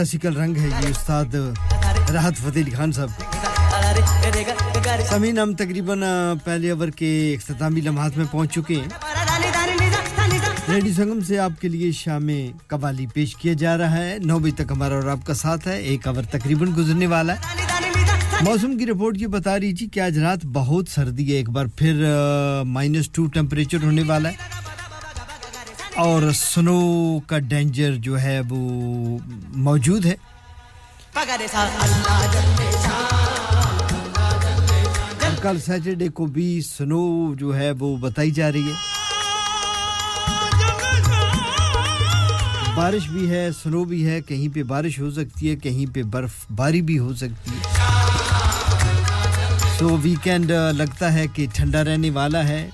کلاسیکل رنگ ہے یہ استاد راحت فتح علی خان صاحب۔ سمین، ہم تقریباً پہلے اوور کے اختتامی لمحات میں پہنچ چکے ہیں۔ ریڈی سنگم سے آپ کے لیے شام قوالی پیش کیا جا رہا ہے۔ نو بجے تک ہمارا اور آپ کا ساتھ ہے۔ ایک اوور تقریباً گزرنے والا ہے۔ موسم کی رپورٹ یہ بتا رہی تھی کہ آج رات بہت سردی ہے۔ ایک بار پھر مائنس ٹو ٹیمپریچر ہونے والا ہے۔ اور سنو کا ڈینجر جو ہے وہ موجود ہے۔ کل سیٹرڈے کو بھی سنو جو ہے وہ بتائی جا رہی ہے۔ بارش بھی ہے سنو بھی ہے کہیں پہ بارش ہو سکتی ہے کہیں پہ برف باری بھی ہو سکتی ہے۔ سو so, ویکینڈ لگتا ہے کہ ٹھنڈا رہنے والا ہے۔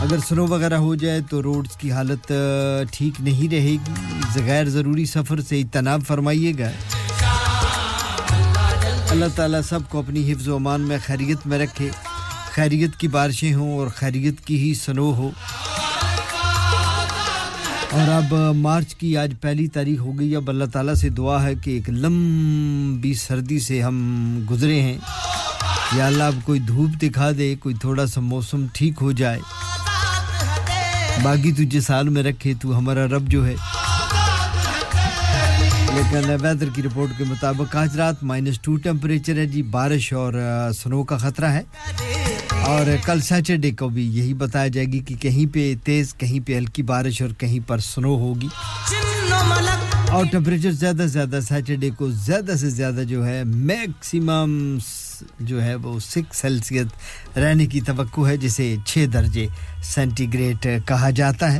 اگر سنو وغیرہ ہو جائے تو روڈز کی حالت ٹھیک نہیں رہے گی۔ غیر ضروری سفر سے اجتناب فرمائیے گا۔ اللہ تعالیٰ سب کو اپنی حفظ و امان میں خیریت میں رکھے۔ خیریت کی بارشیں ہوں اور خیریت کی ہی سنو ہو۔ اور اب مارچ کی آج پہلی تاریخ ہو گئی۔ اب اللہ تعالیٰ سے دعا ہے کہ ایک لمبی سردی سے ہم گزرے ہیں۔ یا اللہ اب کوئی دھوپ دکھا دے، کوئی تھوڑا سا موسم ٹھیک ہو جائے۔ باقی تجھے سال میں رکھے تو ہمارا رب جو ہے۔ لیکن ویدر کی رپورٹ کے مطابق آج رات مائنس ٹو ٹیمپریچر ہے جی بارش اور سنو کا خطرہ ہے۔ اور کل سیٹرڈے کو بھی یہی بتایا جائے گی کہ کہیں پہ تیز، کہیں پہ ہلکی بارش اور کہیں پر سنو ہوگی۔ اور ٹمپریچر زیادہ سے زیادہ سیٹرڈے کو زیادہ سے زیادہ جو ہے میکسیمم جو ہے وہ سکس سیلسیت رہنے کی توقع ہے، جسے چھ درجے سینٹی گریڈ کہا جاتا ہے۔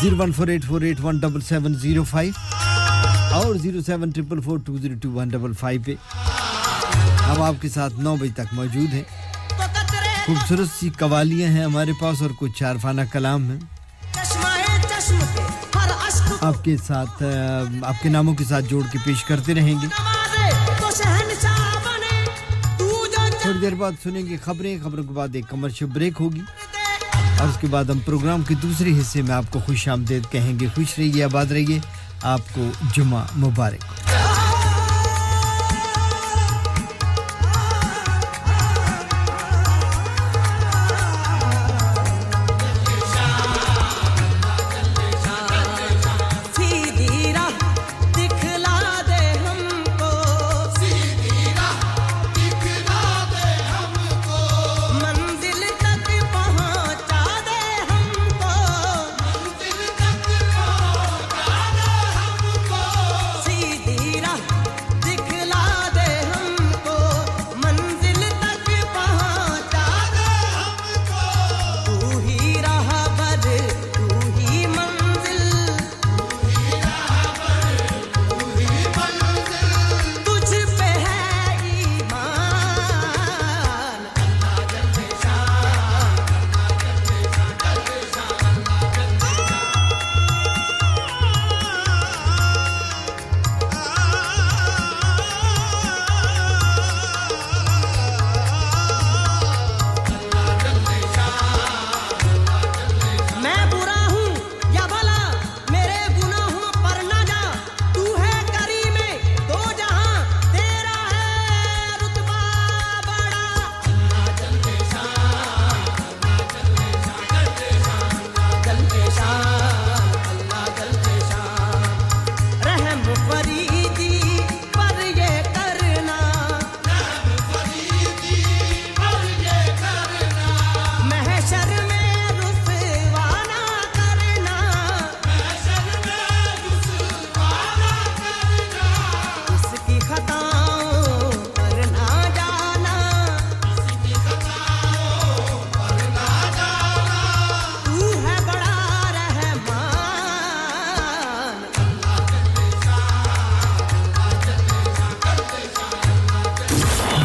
Zero one four eight four eight one double seven zero five اور zero seven triple four two zero two one double five پہ ہم آپ کے ساتھ نو بجے تک موجود ہیں۔ خوبصورت سی قوالیاں ہیں ہمارے پاس اور کچھ چارفانہ کلام ہیں۔ آپ کے ساتھ آپ کے ناموں کے ساتھ جوڑ کے پیش کرتے رہیں گے۔ تھوڑی دیر بعد سنیں گے خبریں، خبروں کے بعد ایک کمرشل بریک ہوگی۔ اور اس کے بعد ہم پروگرام کے دوسرے حصے میں آپ کو خوش آمدید کہیں گے، خوش رہیے، آباد رہیے۔ آپ کو جمعہ مبارک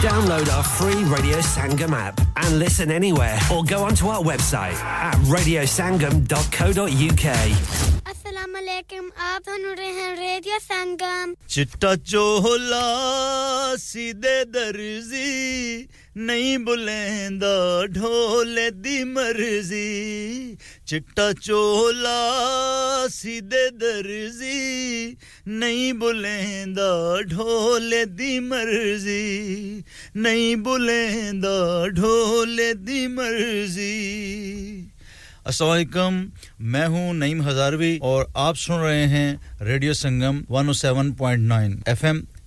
Download our free Radio Sangam app and listen anywhere or go onto our website at radiosangam.co.uk. ਅਸਲਾਮ ਅਲੈਕਮ ਆਪ ਸੁਣ ਰਹੇ ਹਨ ਰੇਡੀਓ ਸੰਗਮ ਚਿੱਟਾ ਚੋਲਾ ਸਿੱਧੇ نہیں بلیندہ ڈھول دی مرضی، چٹا چولا سیدھے درزی، نہیں بلیندہ ڈھول دی مرضی، نہیں بلیندہ ڈھول دی مرضی۔ السلام علیکم، میں ہوں نعیم ہزاروی اور آپ سن رہے ہیں radio Sangam 107.9 F M.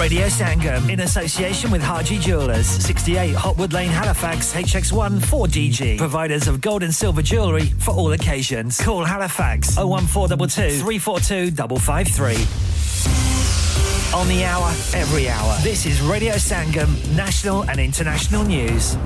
Radio Sangam in association with Haji jewellers 68 Hotwood Lane Halifax HX1 4DG providers of gold and silver jewelry for all occasions. Call Halifax 01422 342 553 on the hour every hour. This is Radio Sangam national and international news.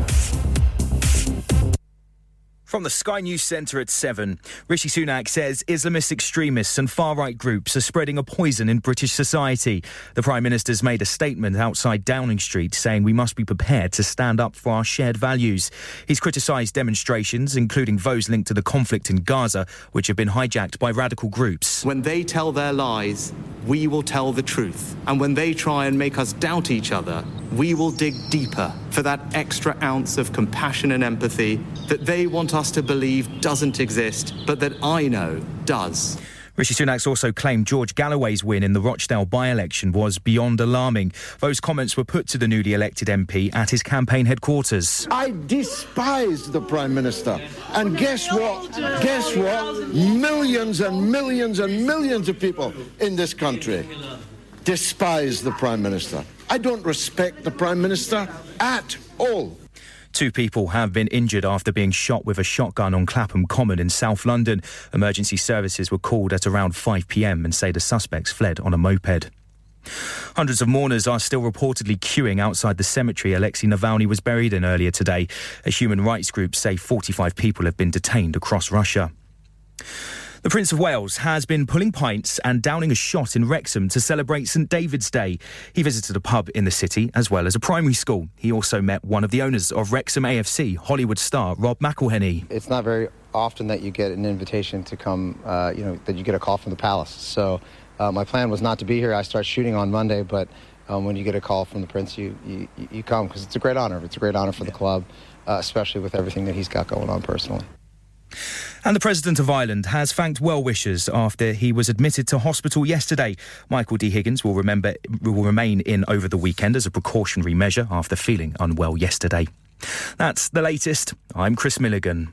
From the Sky News Centre at 7, Rishi Sunak says Islamist extremists and far right groups are spreading a poison in British society. The Prime Minister's made a statement outside Downing Street saying we must be prepared to stand up for our shared values. He's criticised demonstrations, including those linked to the conflict in Gaza, which have been hijacked by radical groups. When they tell their lies, we will tell the truth. And when they try and make us doubt each other, we will dig deeper for that extra ounce of compassion and empathy that they want to believe doesn't exist, but that I know does. Rishi Sunak's also claimed George Galloway's win in the Rochdale by election was beyond alarming. Those comments were put to the newly elected MP at his campaign headquarters. I despise the Prime Minister. And guess what? Guess what? Millions and millions and millions of people in this country despise the Prime Minister. I don't respect the Prime Minister at all. Two people have been injured after being shot with a shotgun on Clapham Common in South London. Emergency services were called at around 5 pm and say the suspects fled on a moped. Hundreds of mourners are still reportedly queuing outside the cemetery Alexei Navalny was buried in earlier today. A human rights group say 45 people have been detained across Russia. The Prince of Wales has been pulling pints and downing a shot in Wrexham to celebrate St David's Day. He visited a pub in the city as well as a primary school. He also met one of the owners of Wrexham AFC, Hollywood star Rob McElhenney. It's not very often that you get an invitation to come, uh, you know, that you get a call from the palace. So uh, my plan was not to be here. I start shooting on Monday, but um, when you get a call from the Prince, you, you, you come because it's a great honor. It's a great honor for the club, uh, especially with everything that he's got going on personally. And the President of Ireland has thanked well wishers after he was admitted to hospital yesterday. Michael D. Higgins will, remember, will remain in over the weekend as a precautionary measure after feeling unwell yesterday. That's the latest. I'm Chris Milligan.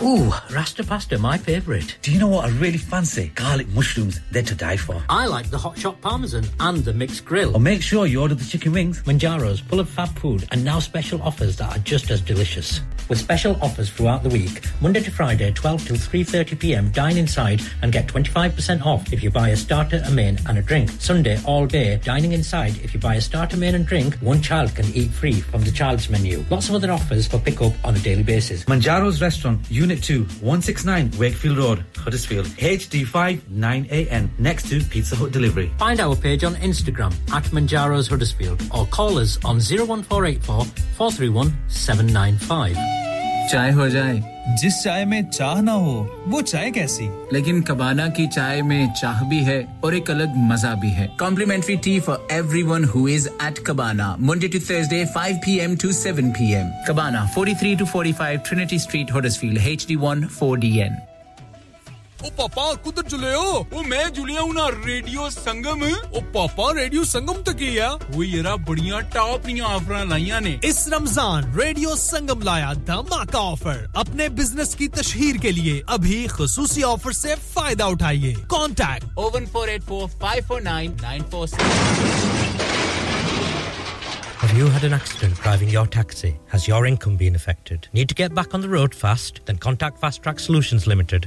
Ooh, Rasta pasta, my favourite. Do you know what I really fancy? Garlic mushrooms, they're to die for. I like the hot shot parmesan and the mixed grill. Or make sure you order the chicken wings. Manjaro's full of fab food and now special offers that are just as delicious. With special offers throughout the week, Monday to Friday, 12 till 3:30 p.m. Dine inside and get 25% off if you buy a starter, a main, and a drink. Sunday all day, dining inside. If you buy a starter, main, and drink, one child can eat free from the child's menu. Lots of other offers for pickup on a daily basis. Manjaro's Restaurant, Unit 2, 169 Wakefield Road, Huddersfield, HD5 9AN, next to Pizza Hut Delivery. Find our page on Instagram at Manjaro's Huddersfield or call us on 01484 431 795. Ho jai. جس چائے میں چاہ نہ ہو، وہ چائے کیسی؟ لیکن کبانا کی چائے میں چاہ بھی ہے اور ایک الگ مزہ بھی ہے۔ Complimentary tea for everyone who is at Cabana Monday to Thursday 5 P M to 7 P M Cabana 43 to 45 Trinity street Huddersfield H D 1 4 D N پاپا جلے ہو میں جلیا ہوں نا ریڈیو سنگم سنگم تو اس رمضان ریڈیو سنگم لایا دماکہ اپنے بزنس کی تشہیر کے لیے ابھی خصوصی آفر سے فائدہ اٹھائیے contact oh one four eight four five four nine sold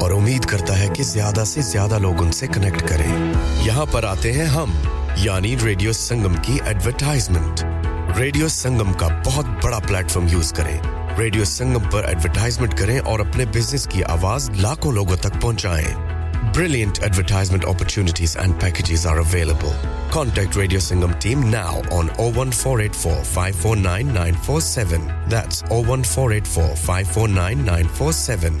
اور امید کرتا ہے کہ زیادہ سے زیادہ لوگ ان سے کنیکٹ کریں۔ یہاں پر آتے ہیں ہم یعنی ریڈیو سنگم کی ایڈورٹائزمنٹ ریڈیو سنگم کا بہت بڑا پلیٹ فارم یوز کریں۔ ریڈیو سنگم پر ایڈورٹائزمنٹ کریں اور اپنے بزنس کی آواز لاکھوں لوگوں تک پہنچائیں۔ Brilliant advertisement opportunities and packages are available. Contact radio Sangam team now on O 549 four eight four five four nine four seven four eight four five four nine four seven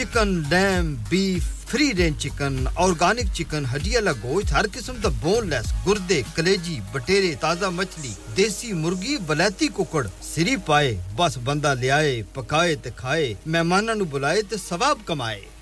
chicken dam beef free range chicken organic chicken ہڈی والا گوشت ہر قسم کا بون لیس گردے کلیجی بٹیرے تازہ مچھلی دیسی مرغی بلیتی ککڑ سری پائے بس بندہ لیا پکائے تے کھائے مہمانوں بلائے تے ثواب کمائے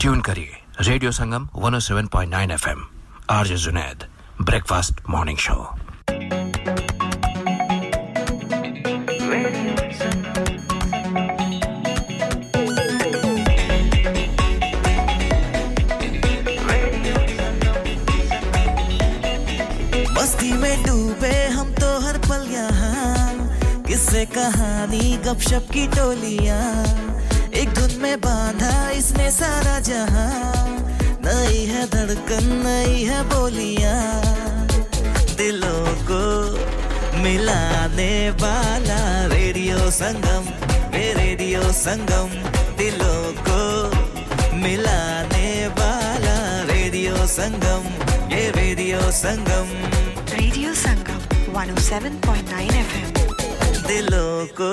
tune کریے radio Sangam 107.9 F M R J Junaid breakfast morning show میں ڈوبے ہم تو ہر پل یہاں کس سے کہانی گپ شپ کی ٹولیاں میں باندھا اس نے سارا جہاں۔ نئی ہے دھڑکن نئی ہے بولیاں۔ دلوں کو ملانے والا ریڈیو سنگم اے ریڈیو سنگم۔ دلوں کو ملانے والا ریڈیو سنگم یہ radio Sangam. Radio Sangam 107.9 F دلوں کو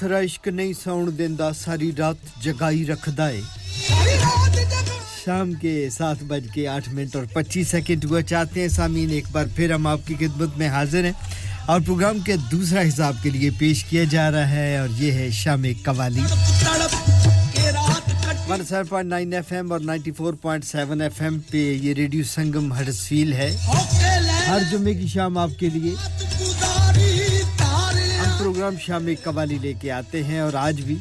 ਬਥੇਰਾ ਇਸ਼ਕ ਨਹੀਂ ਸੌਣ ਦਿੰਦਾ، ਸਾਰੀ ਰਾਤ ਜਗਾਈ ਰੱਖਦਾ ਏ। شام کے سات بج کے آٹھ منٹ اور پچیس سیکنڈ ہوا چاہتے ہیں سامین ایک بار پھر ہم آپ کی خدمت میں حاضر ہیں اور پروگرام کے دوسرا حساب کے لیے پیش کیا جا رہا ہے اور یہ ہے شام qawwali one seven point nine F M اور ninety four point seven F M پہ یہ ریڈیو سنگم ہرسفیل ہے ہر جمعے کی شام آپ کے لیے پروگرام شامی قوالی لے کے آتے ہیں اور آج بھی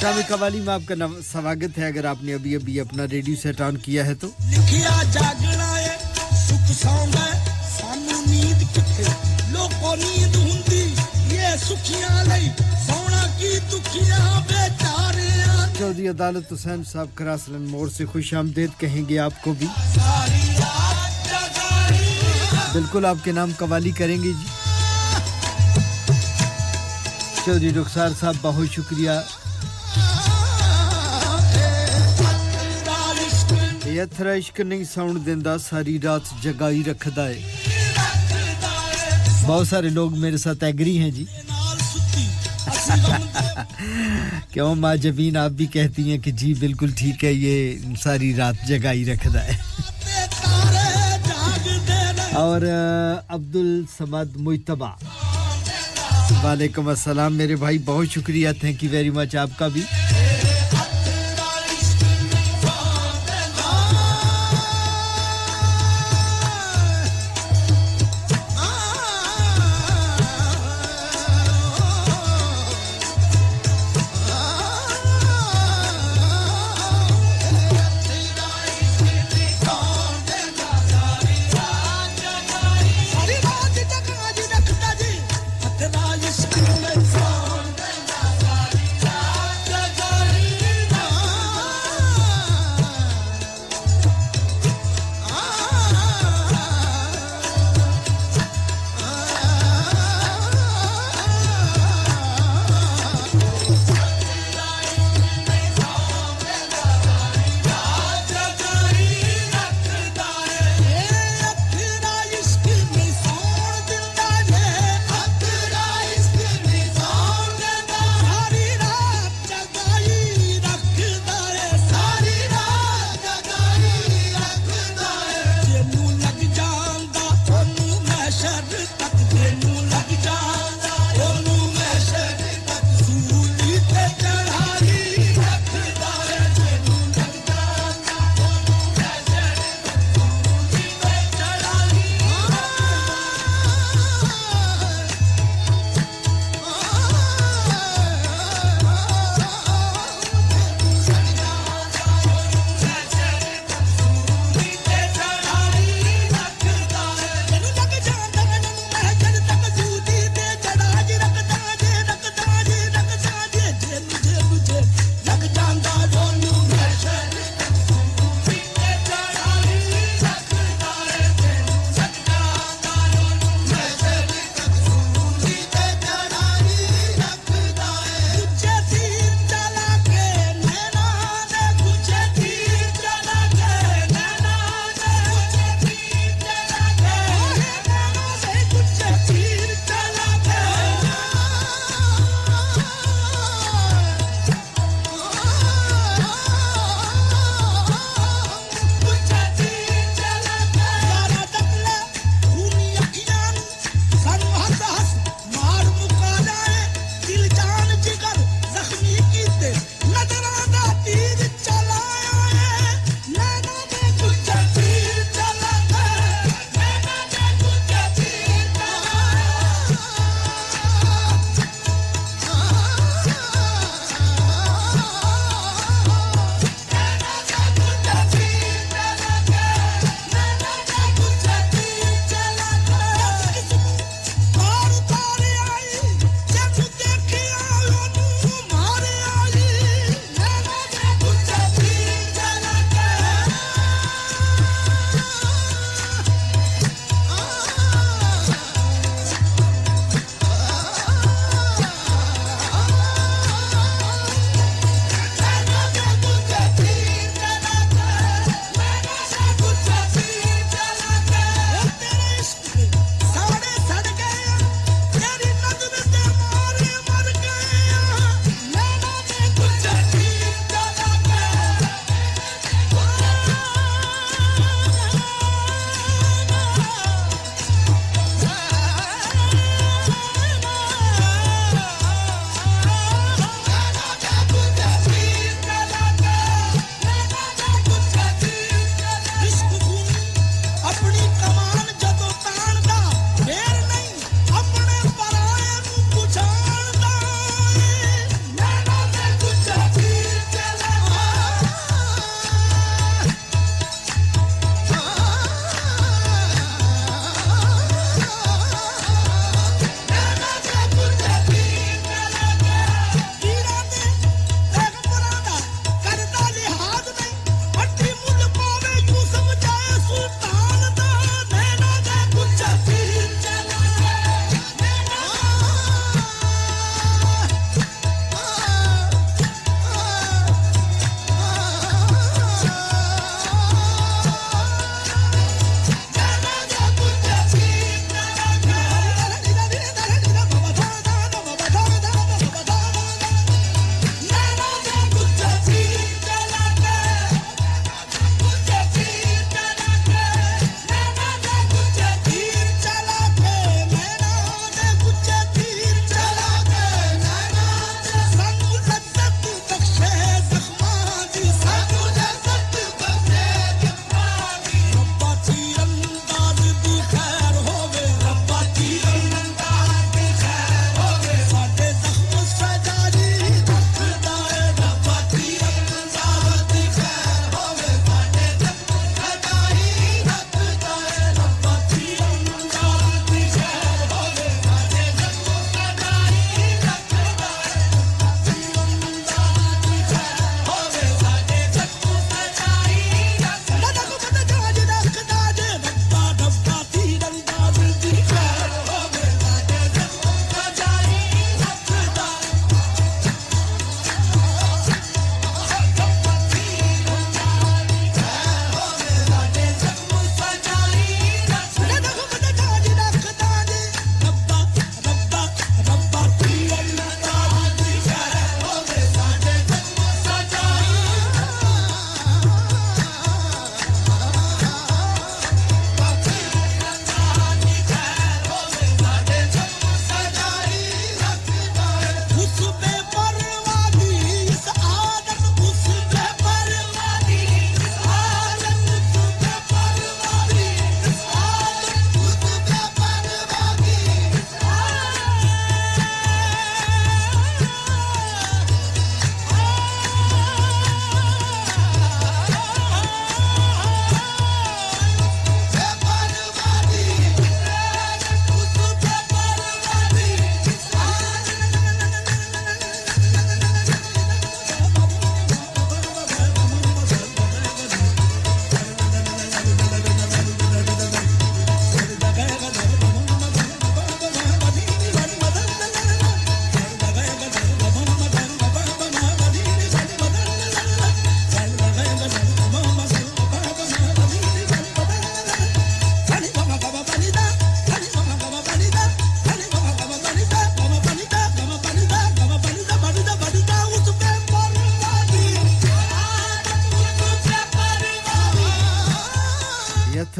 شامی قوالی میں آپ کا سواگت ہے۔ اگر آپ نے ابھی ابھی اپنا ریڈیو سیٹ آن کیا ہے تو۔ چودھری عدالت حسین صاحب کراسلن مور سے خوش آمدید کہیں گے آپ کو بھی۔ بالکل آپ کے نام قوالی کریں گے جی۔ چودھری رخسار صاحب، بہت شکریہ۔ ਇਹ عشق نہیں، ساؤنڈ دینا ساری رات جگائی رکھتا ہے۔ بہت سارے لوگ میرے ساتھ ایگری ہیں جی۔ [laughs] کیوں ماں جبین، آپ بھی کہتی ہیں کہ جی بالکل ٹھیک ہے، یہ ساری رات جگائی رکھتا ہے۔ [laughs] اور عبد السمد مجتبہ۔ وعلیکم السلام میرے بھائی، بہت شکریہ تھینک یو ویری مچ آپ کا بھی۔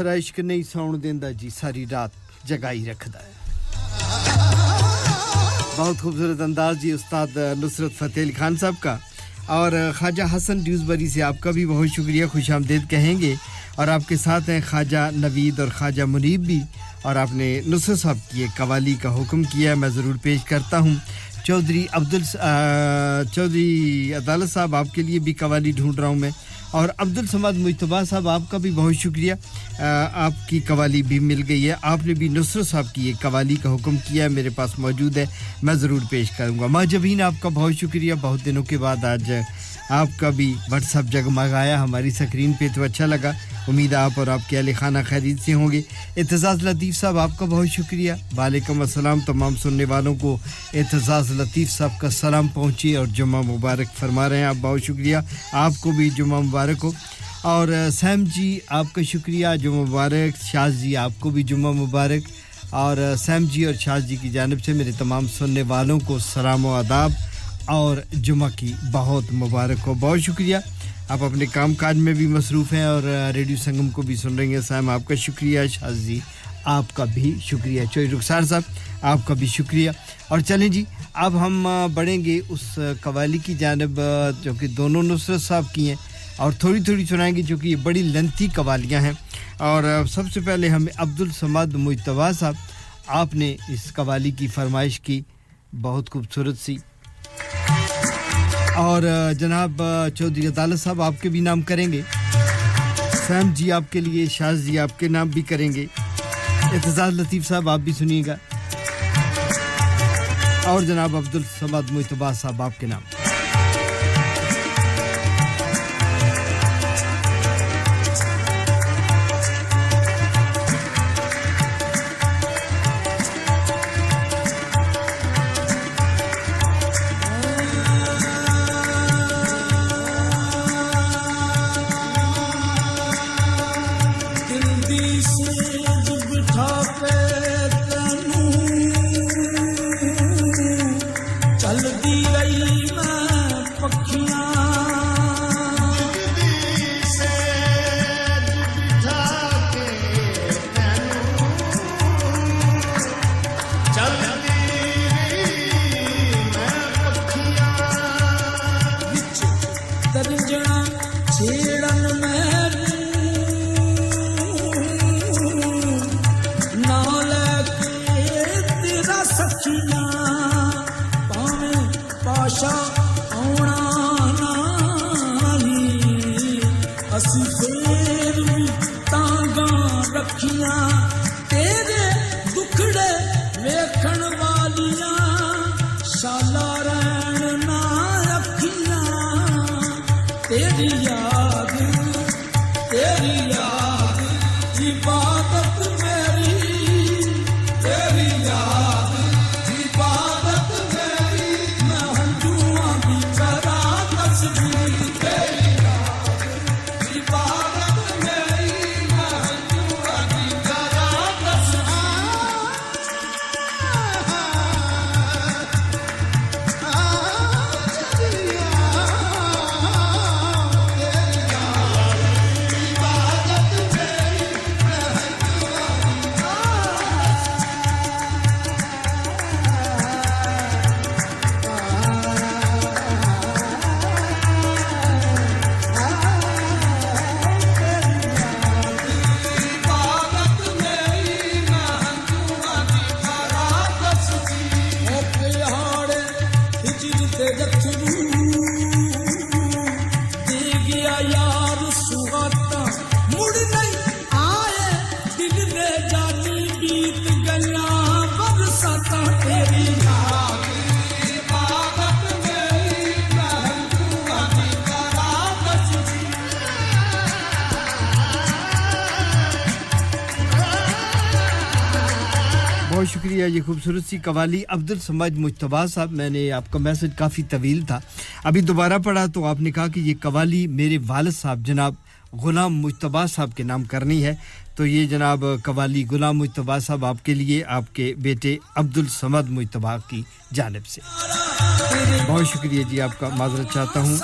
ਮੇਰਾ ਇਸ਼ਕ ਨਹੀਂ ਸੌਣ ਦਿੰਦਾ ਜੀ ਸਾਰੀ ਰਾਤ ਜਗਾਈ ਰੱਖਦਾ ਹੈ بہت خوبصورت انداز جی استاد نصرت فتح علی خان صاحب کا۔ اور خواجہ حسن ڈیوزبری سے آپ کا بھی بہت شکریہ، خوش آمدید کہیں گے۔ اور آپ کے ساتھ ہیں خواجہ نوید اور خواجہ منیب بھی۔ اور آپ نے نصرت صاحب کی ایک قوالی کا حکم کیا ہے، میں ضرور پیش کرتا ہوں۔ چودھری عبد چودھری عدالت صاحب آپ کے لیے بھی قوالی ڈھونڈ رہا ہوں میں۔ اور عبد السمد مجتبہ صاحب، آپ کا بھی بہت شکریہ۔ آپ کی قوالی بھی مل گئی ہے۔ آپ نے بھی نصرت صاحب کی یہ قوالی کا حکم کیا ہے، میرے پاس موجود ہے۔ میں ضرور پیش کروں گا۔ ماجبین آپ کا بہت شکریہ۔ بہت دنوں کے بعد آج آپ کا بھی واٹس جگہ جگمگایا، ہماری سکرین پہ تو اچھا لگا۔ امید آپ اور آپ کے اہل خانہ خیریت سے ہوں گے۔ اعتزاز لطیف صاحب، آپ کا بہت شکریہ۔ وعلیکم السلام، تمام سننے والوں کو اعتزاز لطیف صاحب کا سلام پہنچی اور جمعہ مبارک فرما رہے ہیں۔ آپ بہت شکریہ، آپ کو بھی جمعہ مبارک ہو۔ اور سیم جی آپ کا شکریہ، جمعہ مبارک۔ شاہ جی آپ کو بھی جمعہ مبارک۔ اور سیم جی اور شاہ جی کی جانب سے میرے تمام سننے والوں کو سلام و آداب اور جمعہ کی بہت مبارک ہو۔ بہت شکریہ۔ آپ اپنے کام کاج میں بھی مصروف ہیں اور ریڈیو سنگم کو بھی سن رہے ہیں سائم۔ آپ کا شکریہ شاز جی آپ کا بھی شکریہ۔ چوئی رخسار صاحب، آپ کا بھی شکریہ۔ اور چلیں جی اب ہم بڑھیں گے اس قوالی کی جانب جو کہ دونوں نصرت صاحب کی ہیں اور تھوڑی تھوڑی سنائیں گے جو کہ یہ بڑی لنتی قوالیاں ہیں۔ اور سب سے پہلے ہمیں عبدالسماد مجتبا صاحب، آپ نے اس قوالی کی فرمائش کی۔ بہت خوبصورت سی۔ اور جناب چودھری عدالت صاحب آپ کے بھی نام کریں گے۔ سیم جی آپ کے لیے شاہ جی آپ کے نام بھی کریں گے۔ اعتزاز لطیف صاحب، آپ بھی سنیے گا۔ اور جناب عبد الصمد صاحب، آپ کے نام۔ کراچی قوالی عبد السمد مشتبہ صاحب، میں نے آپ کا میسج کافی طویل تھا۔ ابھی دوبارہ پڑھا تو آپ نے کہا کہ یہ قوالی میرے والد صاحب، جناب غلام مشتبہ صاحب کے نام کرنی ہے۔ تو یہ جناب قوالی غلام مشتبہ صاحب آپ کے لیے آپ کے بیٹے عبد السمد مشتبہ کی جانب سے۔ بہت شکریہ جی آپ کا، معذرت چاہتا ہوں۔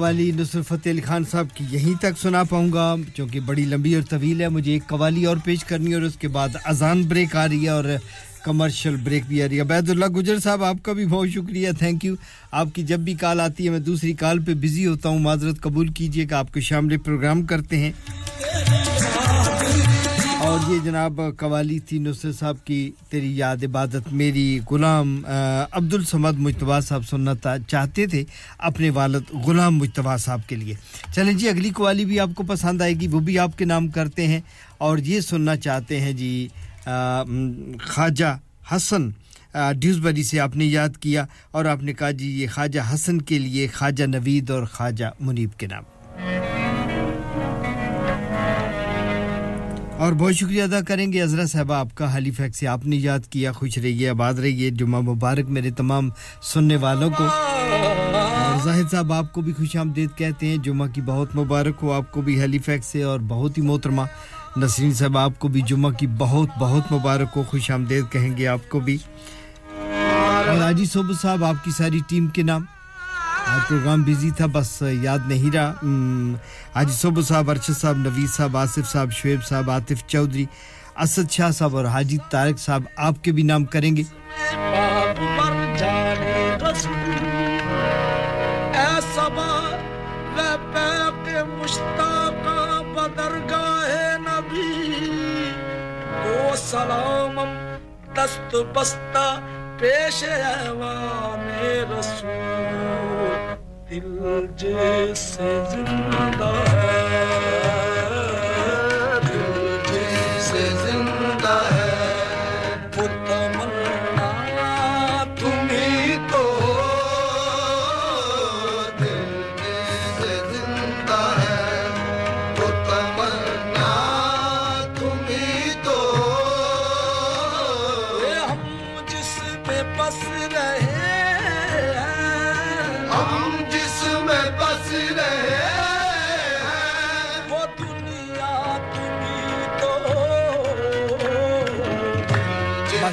قوالی نصر فتح علی خان صاحب کی یہیں تک سنا پاؤں گا، چونکہ بڑی لمبی اور طویل ہے، مجھے ایک قوالی اور پیش کرنی ہے اور اس کے بعد اذان بریک آ رہی ہے اور کمرشل بریک بھی آ رہی ہے۔ بید اللہ گجر صاحب، آپ کا بھی بہت شکریہ تھینک یو آپ کی جب بھی کال آتی ہے، میں دوسری کال پہ بزی ہوتا ہوں۔ معذرت قبول کیجیے کہ آپ کو شامل پروگرام کرتے ہیں۔ اور یہ جناب قوالی تھی نصر صاحب کی، تیری یاد عبادت میری غلام عبد الصمد مجتبہ صاحب سننا چاہتے تھے اپنے والد غلام مشتبہ صاحب کے لیے۔ چلیں جی اگلی قوالی بھی آپ کو پسند آئے گی، وہ بھی آپ کے نام کرتے ہیں۔ اور یہ سننا چاہتے ہیں جی خواجہ حسن ڈیوزبری سے آپ نے یاد کیا اور آپ نے کہا جی یہ خواجہ حسن کے لیے خواجہ نوید اور خواجہ منیب کے نام۔ اور بہت شکریہ ادا کریں گے عزرا صاحبہ، آپ کا حالی فیک سے آپ نے یاد کیا، خوش رہیے، آباد رہیے، جمعہ مبارک میرے تمام سننے والوں کو۔ اور زاہد صاحب، آپ کو بھی خوش آمدید کہتے ہیں، جمعہ کی بہت مبارک ہو، آپ کو بھی حالی فیک سے اور بہت ہی محترمہ۔ نسرین صاحب آپ کو بھی جمعہ کی بہت بہت مبارک ہو، خوش آمدید کہیں گے آپ کو بھی۔ اور آجی صوبہ صاحب، آپ کی ساری ٹیم کے نام۔ آج پروگرام بزی تھا بس یاد نہیں رہا حاجی صوبو صاحب ارشد صاحب نویز صاحب آصف صاحب شعیب صاحب عاطف چودھری اسد شاہ صاحب اور حاجی طارق صاحب آپ کے بھی نام کریں گے سلام دست بستہ پیش رسول دل جیسے زندہ ہے۔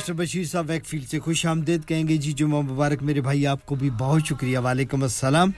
مسٹر بشیر صاحب ویک فیلڈ سے خوش آمدید کہیں گے جی جمعہ مبارک میرے بھائی، آپ کو بھی بہت شکریہ۔ وعلیکم السلام۔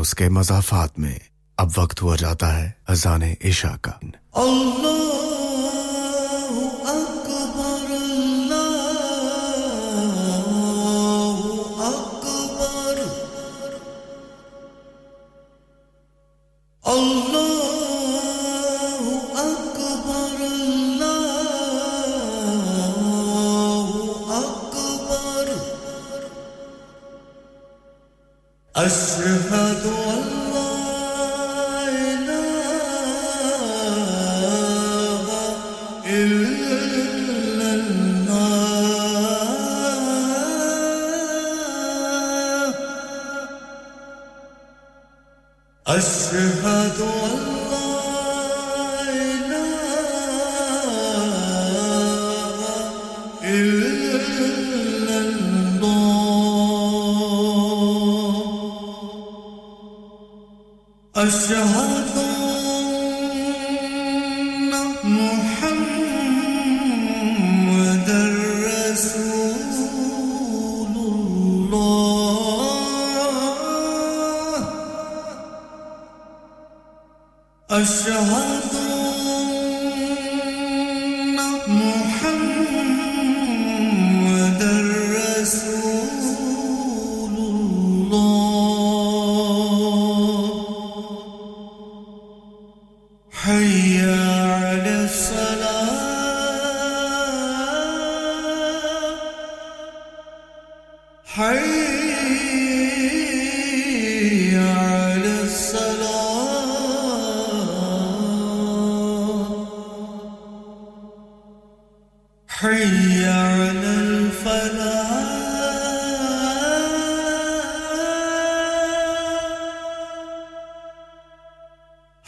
اس کے مضافات میں اب وقت ہوا جاتا ہے اذان عشاء کا۔ اللہ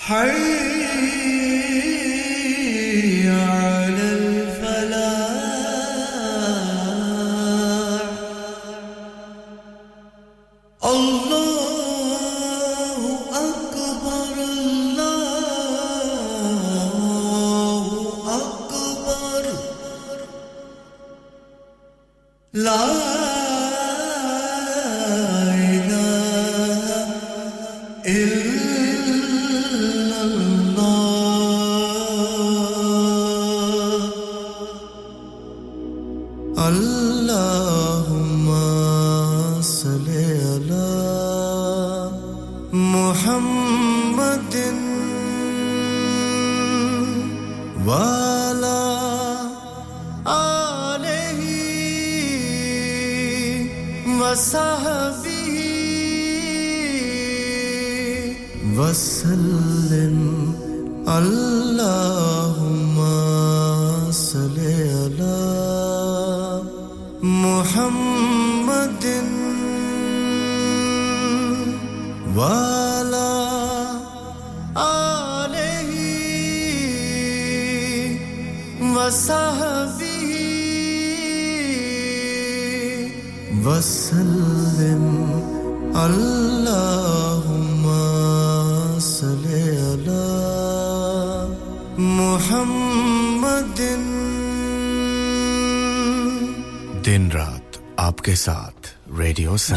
Hey.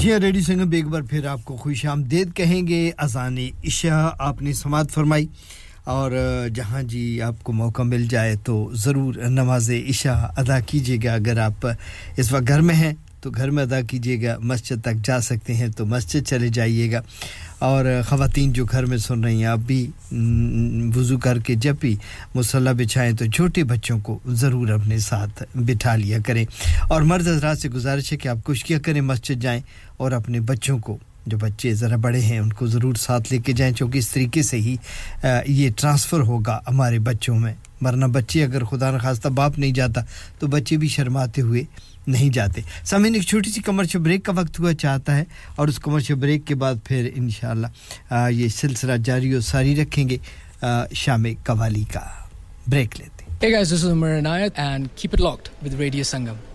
جی ہاں ریڈی سنگم ایک بار پھر آپ کو خوش آمدید کہیں گے، اذان عشاء آپ نے سماعت فرمائی۔ اور جہاں جی آپ کو موقع مل جائے تو ضرور نماز عشاء ادا کیجیے گا۔ اگر آپ اس وقت گھر میں ہیں تو گھر میں ادا کیجیے گا۔ مسجد تک جا سکتے ہیں تو مسجد چلے جائیے گا۔ اور خواتین جو گھر میں سن رہی ہیں، آپ بھی وضو کر کے جب بھی مسلح بچھائیں تو چھوٹے بچوں کو ضرور اپنے ساتھ بٹھا لیا کریں۔ اور مرد حضرات سے گزارش ہے کہ آپ کوشش کیا کریں، مسجد جائیں اور اپنے بچوں کو، جو بچے ذرا بڑے ہیں، ان کو ضرور ساتھ لے کے جائیں، چونکہ اس طریقے سے ہی یہ ٹرانسفر ہوگا ہمارے بچوں میں۔ ورنہ بچے اگر خدا نخواستہ باپ نہیں جاتا تو بچے بھی شرماتے ہوئے نہیں جاتے۔ سامعین ایک چھوٹی سی کمرشل بریک کا وقت ہوا چاہتا ہے اور اس کمرشل بریک کے بعد پھر انشاءاللہ یہ سلسلہ جاری و ساری رکھیں گے شام قوالی کا۔ بریک لیتے hey guys, this is Umar Anayat and keep it locked with Radio Sangam.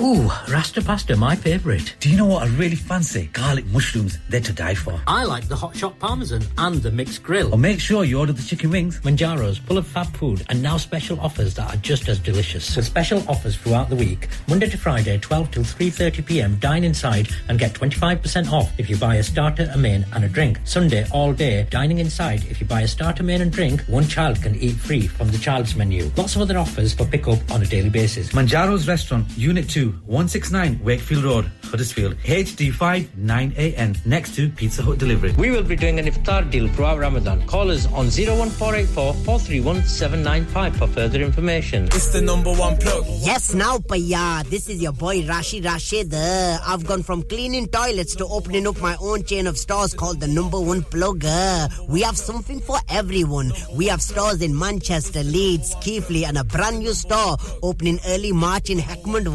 Ooh, Rasta pasta, my favourite. Do you know what I really fancy? Garlic mushrooms, they're to die for. I like the hot shot parmesan and the mixed grill. Or make sure you order the chicken wings. Manjaro's, full of fab food, and now special offers that are just as delicious. With special offers throughout the week, Monday to Friday, 12 till 3.30pm, dine inside and get 25% off if you buy a starter, a main and a drink. Sunday, all day, dining inside, if you buy a starter, main and drink, one child can eat free from the child's menu. Lots of other offers for pick up on a daily basis. Manjaro's Restaurant, Unit 2, 169 Wakefield Road, Huddersfield, HD5 9AN, next to Pizza Hut Delivery. We will be doing an iftar deal throughout Ramadan. Call us on 01484 431 795 for further information. It's the number one plug. Yes, now, Paya. This is your boy Rashi Rashid. Uh, I've gone from cleaning toilets to opening up my own chain of stores called the number one plug. Uh, we have something for everyone. We have stores in Manchester, Leeds, Keighley, and a brand new store opening early March in Heckmond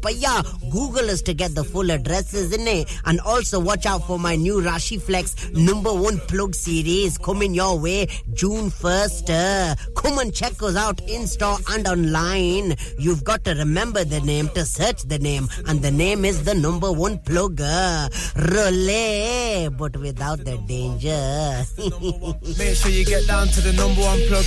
but yeah, Google us to get the full addresses, innit? And also watch out for my new Rashi Flex number one plug series coming your way June 1st. Uh, come and check us out in store and online. You've got to remember the name to search the name, and the name is the number one plug. Relay, but without the danger. Make sure you get down to the number one plug.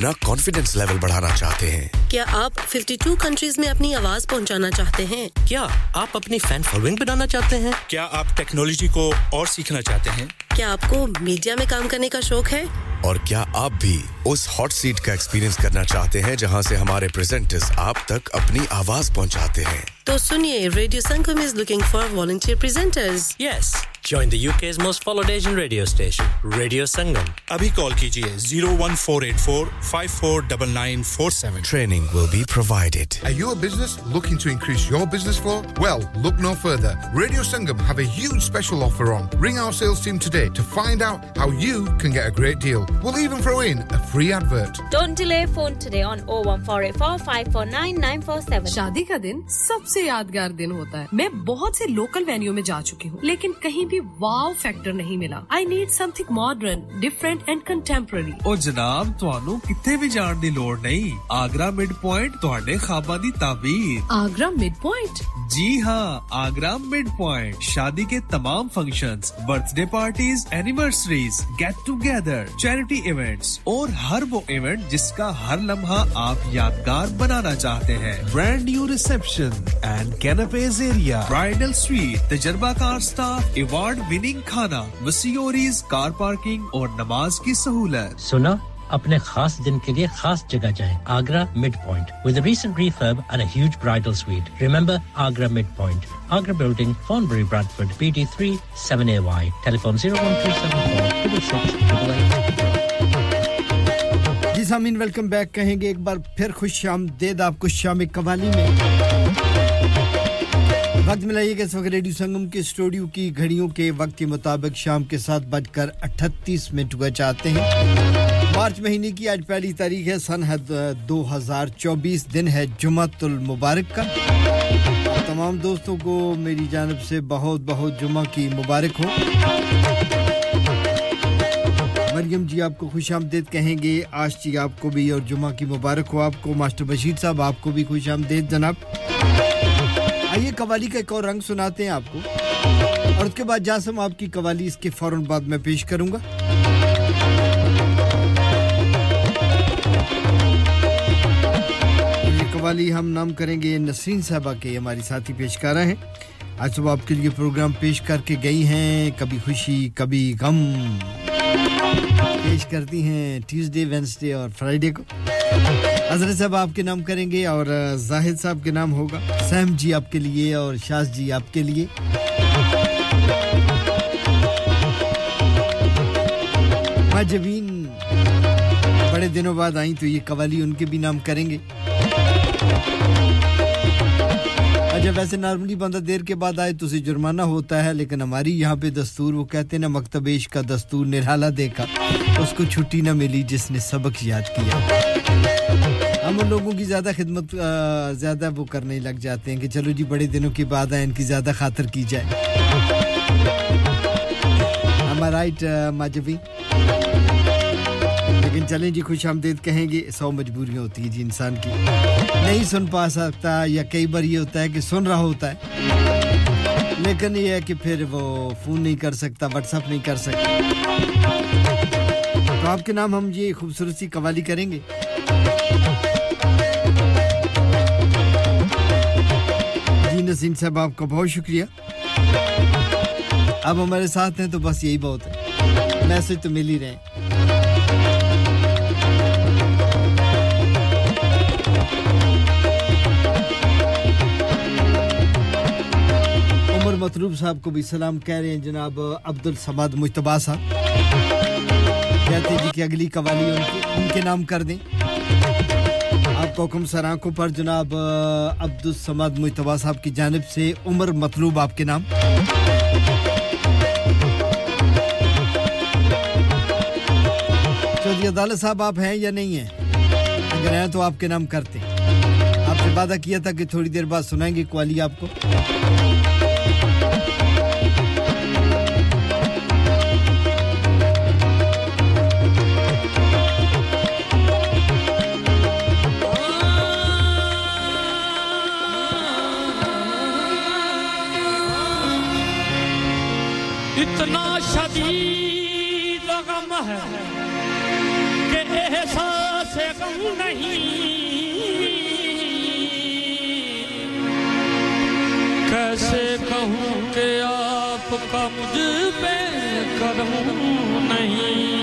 اپنا کانفیڈینس لیول بڑھانا چاہتے ہیں۔ کیا آپ 52 کنٹریز میں اپنی آواز پہنچانا چاہتے ہیں؟ کیا آپ اپنی فین فالوئنگ بنانا چاہتے ہیں؟ کیا آپ ٹیکنالوجی کو اور سیکھنا چاہتے ہیں؟ کیا آپ کو میڈیا میں کام کرنے کا شوق ہے؟ اور کیا آپ بھی اس ہاٹ سیٹ کا ایکسپیرینس کرنا چاہتے ہیں جہاں سے ہمارے پریزنٹرز آپ تک اپنی آواز پہنچاتے ہیں تو سنیے radio Sangam is looking for volunteer presenters yes join the U K most followed Asian radio station radio Sangam ابھی کال کیجیے zero one four eight four five four double nine four seven training will be provided Are you a business looking to increase your business flow? Well, look no further. Radio Sangam have a huge special offer on. Ring our sales team today to find out how you can get a great. We'll even throw in a free advert. Don't delay phone today on 01484549947. شادی کا دن سب سے یادگار دن ہوتا ہے میں بہت سے لوکل وینیو میں جا چکی ہوں لیکن کہیں بھی واو فیکٹر نہیں ملا I need something modern different and contemporary اور جناب تھانو کتنے بھی جان دی لوڑ نہیں آگرہ مڈ پوائنٹ تھوڑے خوابہ دی تعبیر آگرہ مڈ پوائنٹ جی ہاں آگرہ مڈ پوائنٹ شادی کے تمام functions birthday parties anniversaries get together cherry charity events اور ہر وہ ایونٹ جس کا ہر لمحہ آپ یادگار بنانا چاہتے ہیں۔ Brand new reception and canapes area bridal suite تجربہ کار سٹاف ایوارڈ وننگ کھانا، وسیوریز کار پارکنگ اور نماز کی سہولت۔ سنا اپنے خاص دن کے لیے خاص جگہ جائیں Agra mid point with recent refurb and huge bridal suite remember Agra mid point Agra building Thornbury Bradford P D three seven A Y zero one three seven four six Sameen welcome back کہیں گے ایک بار پھر خوش شام آمدید آپ کو شام قوالی میں۔ وقت ملائیے کہ اس وقت ریڈیو سنگم کے اسٹوڈیو کی گھڑیوں کے وقت کے مطابق شام کے ساتھ بج کر اٹھتیس منٹ ہوا چاہتے ہیں۔ مارچ مہینے کی آج پہلی تاریخ ہے، سن دو ہزار چوبیس، دن ہے جمعۃ المبارک کا۔ تمام دوستوں کو میری جانب سے بہت بہت جمعہ کی مبارک ہو۔ مریم جی آپ کو خوش آمدید کہیں گے۔ آج جی آپ کو بھی اور جمعہ کی مبارک ہو۔ آپ کو ماسٹر بشیر صاحب آپ کو بھی خوش آمدید۔ جناب، آئیے قوالی کا ایک اور رنگ سناتے ہیں آپ کو۔ اور اس کے بعد جاسم آپ کی قوالی اس کے فوراً بعد میں پیش کروں گا۔ یہ قوالی ہم نام کریں گے نسرین صاحبہ کے۔ ہماری ساتھی پیشکارہ ہیں۔ آج صبح آپ کے لیے پروگرام پیش کر کے گئی ہیں۔ کبھی خوشی، کبھی غم۔ پیش کرتی ہیں ٹیوزڈے وینسڈے اور فرائیڈے کو۔ حضرت صاحب آپ کے نام کریں گے اور زاہد صاحب کے نام ہوگا۔ سہم جی آپ کے لیے اور شاز جی آپ کے لیے۔ جبین بڑے دنوں بعد آئیں تو یہ قوالی ان کے بھی نام کریں گے۔ جب ویسے نارملی بندہ دیر کے بعد آئے تو اسے جرمانہ ہوتا ہے، لیکن ہماری یہاں پہ دستور وہ کہتے ہیں نا مکتبیش کا دستور نرحالہ دیکھا اس کو چھٹی نہ ملی جس نے سبق یاد کیا۔ ہم ان لوگوں کی زیادہ خدمت زیادہ وہ کرنے لگ جاتے ہیں کہ چلو جی بڑے دنوں کے بعد آئے ان کی زیادہ خاطر کی جائے۔ رائٹ ماجبی؟ لیکن چلیں جی خوش آمدید کہیں گے، سو مجبوریاں ہوتی ہیں جی انسان کی۔ نہیں سن پا سکتا، یا کئی بار یہ ہوتا ہے کہ سن رہا ہوتا ہے۔ لیکن یہ ہے کہ پھر وہ فون نہیں کر سکتا واٹس اپ نہیں کر سکتا۔ آپ کے نام ہم یہ خوبصورت سی قوالی کریں گے۔ جی نسیم صاحب، آپ کا بہت شکریہ۔ اب ہمارے ساتھ ہیں تو بس یہی بہت ہے۔ میسج تو مل ہی رہے ہیں۔ مطلوب صاحب کو بھی سلام کہہ رہے ہیں جناب عبد السماد مشتبہ صاحب۔ کہتے جی کہ اگلی قوالی ان کے, ان کے نام کر دیں۔ آپ کو حکم سر آنکھوں پر جناب عبد السمد صاحب کی جانب سے عمر مطلوب آپ کے نام۔ چودھری عدالت صاحب آپ ہیں یا نہیں ہیں؟ اگر ہیں تو آپ کے نام کرتے۔ آپ نے وعدہ کیا تھا کہ تھوڑی دیر بعد سنائیں گے قوالی آپ کو۔ سانس کم نہیں۔ کیسے کہوں کہ آپ کا مجھ پہ کرم نہیں۔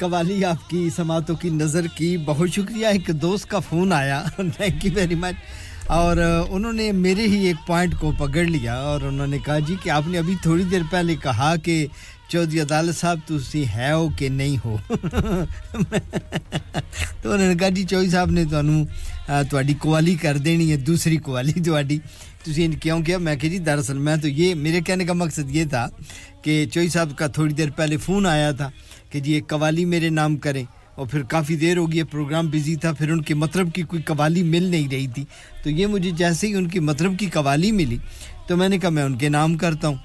قوالی، آپ کی سماعتوں کی نظر کی بہت شکریہ، ایک دوست کا فون آیا۔ تھینک یو ویری مچ اور انہوں نے میرے ہی ایک پوائنٹ کو پکڑ لیا اور انہوں نے کہا جی کہ آپ نے ابھی تھوڑی دیر پہلے کہا کہ چودھری عدالت صاحب تھی ہے ہو کہ نہیں ہو؟ [laughs] تو انہوں نے کہا جی چودھری صاحب نے تمہوں قوالی کر دینی ہے، دوسری قوالی تھی تھی کیوں کیا؟ میں کہ جی دراصل میں تو یہ، میرے کہنے کا مقصد یہ تھا کہ چوئی صاحب کا تھوڑی دیر پہلے فون آیا تھا۔ کہ جی ایک قوالی میرے نام کریں اور پھر کافی دیر ہوگی گئی پروگرام بزی تھا، پھر ان کے مطلب کی کوئی قوالی مل نہیں رہی تھی۔ تو یہ مجھے جیسے ہی ان کے مطلب کی قوالی ملی، تو میں نے کہا میں ان کے نام کرتا ہوں۔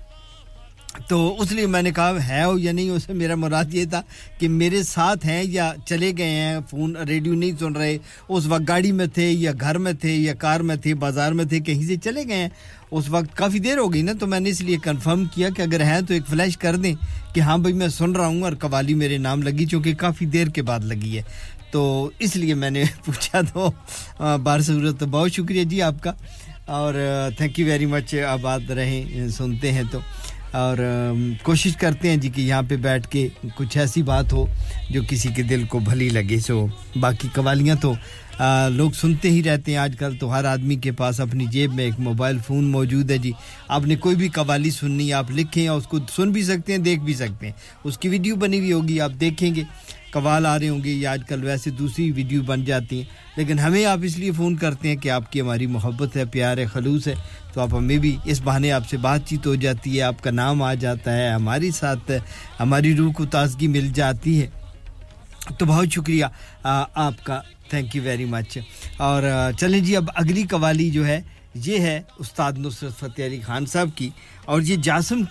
تو اس لیے میں نے کہا ہے ہو یا نہیں، اسے میرا مراد یہ تھا کہ میرے ساتھ ہیں یا چلے گئے ہیں، فون، ریڈیو نہیں سن رہے۔ اس وقت گاڑی میں تھے یا گھر میں تھے یا کار میں تھے، بازار میں تھے، کہیں سے چلے گئے ہیں۔ اس وقت کافی دیر ہو گئی نا، تو میں نے اس لیے کنفرم کیا کہ اگر ہیں تو ایک فلیش کر دیں کہ ہاں بھائی میں سن رہا ہوں اور قوالی میرے نام لگی چونکہ کافی دیر کے بعد لگی ہے۔ تو اس لیے میں نے [laughs] پوچھا تو بار صورت تو بہت شکریہ جی آپ کا۔ اور تھینک یو ویری مچ آباد رہیں، سنتے ہیں تو۔ اور کوشش کرتے ہیں جی کہ یہاں پہ بیٹھ کے کچھ ایسی بات ہو جو کسی کے دل کو بھلی لگے، سو باقی قوالیاں تو لوگ سنتے ہی رہتے ہیں، آج کل تو ہر آدمی کے پاس اپنی جیب میں ایک موبائل فون موجود ہے جی۔ آپ نے کوئی بھی قوالی سننی، آپ لکھیں اور اس کو سن بھی سکتے ہیں، دیکھ بھی سکتے ہیں۔ اس کی ویڈیو بنی ہوئی ہوگی، آپ دیکھیں گے۔ قوال آ رہے ہوں گے یا آج کل ویسے دوسری ویڈیو بن جاتی ہیں۔ لیکن ہمیں آپ اس لیے فون کرتے ہیں کہ آپ کی ہماری محبت ہے، پیار ہے، خلوص ہے۔ تو آپ ہمیں بھی اس بہانے آپ سے بات چیت ہو جاتی ہے، آپ کا نام آ جاتا ہے، ہماری ساتھ، ہماری روح کو تازگی مل جاتی ہے۔ تو بہت شکریہ آپ کا تھینک یو ویری مچ اور چلیں جی اب اگلی قوالی جو ہے، یہ ہے استاد نصرت فتح علی خان صاحب کی۔ اور یہ جاسم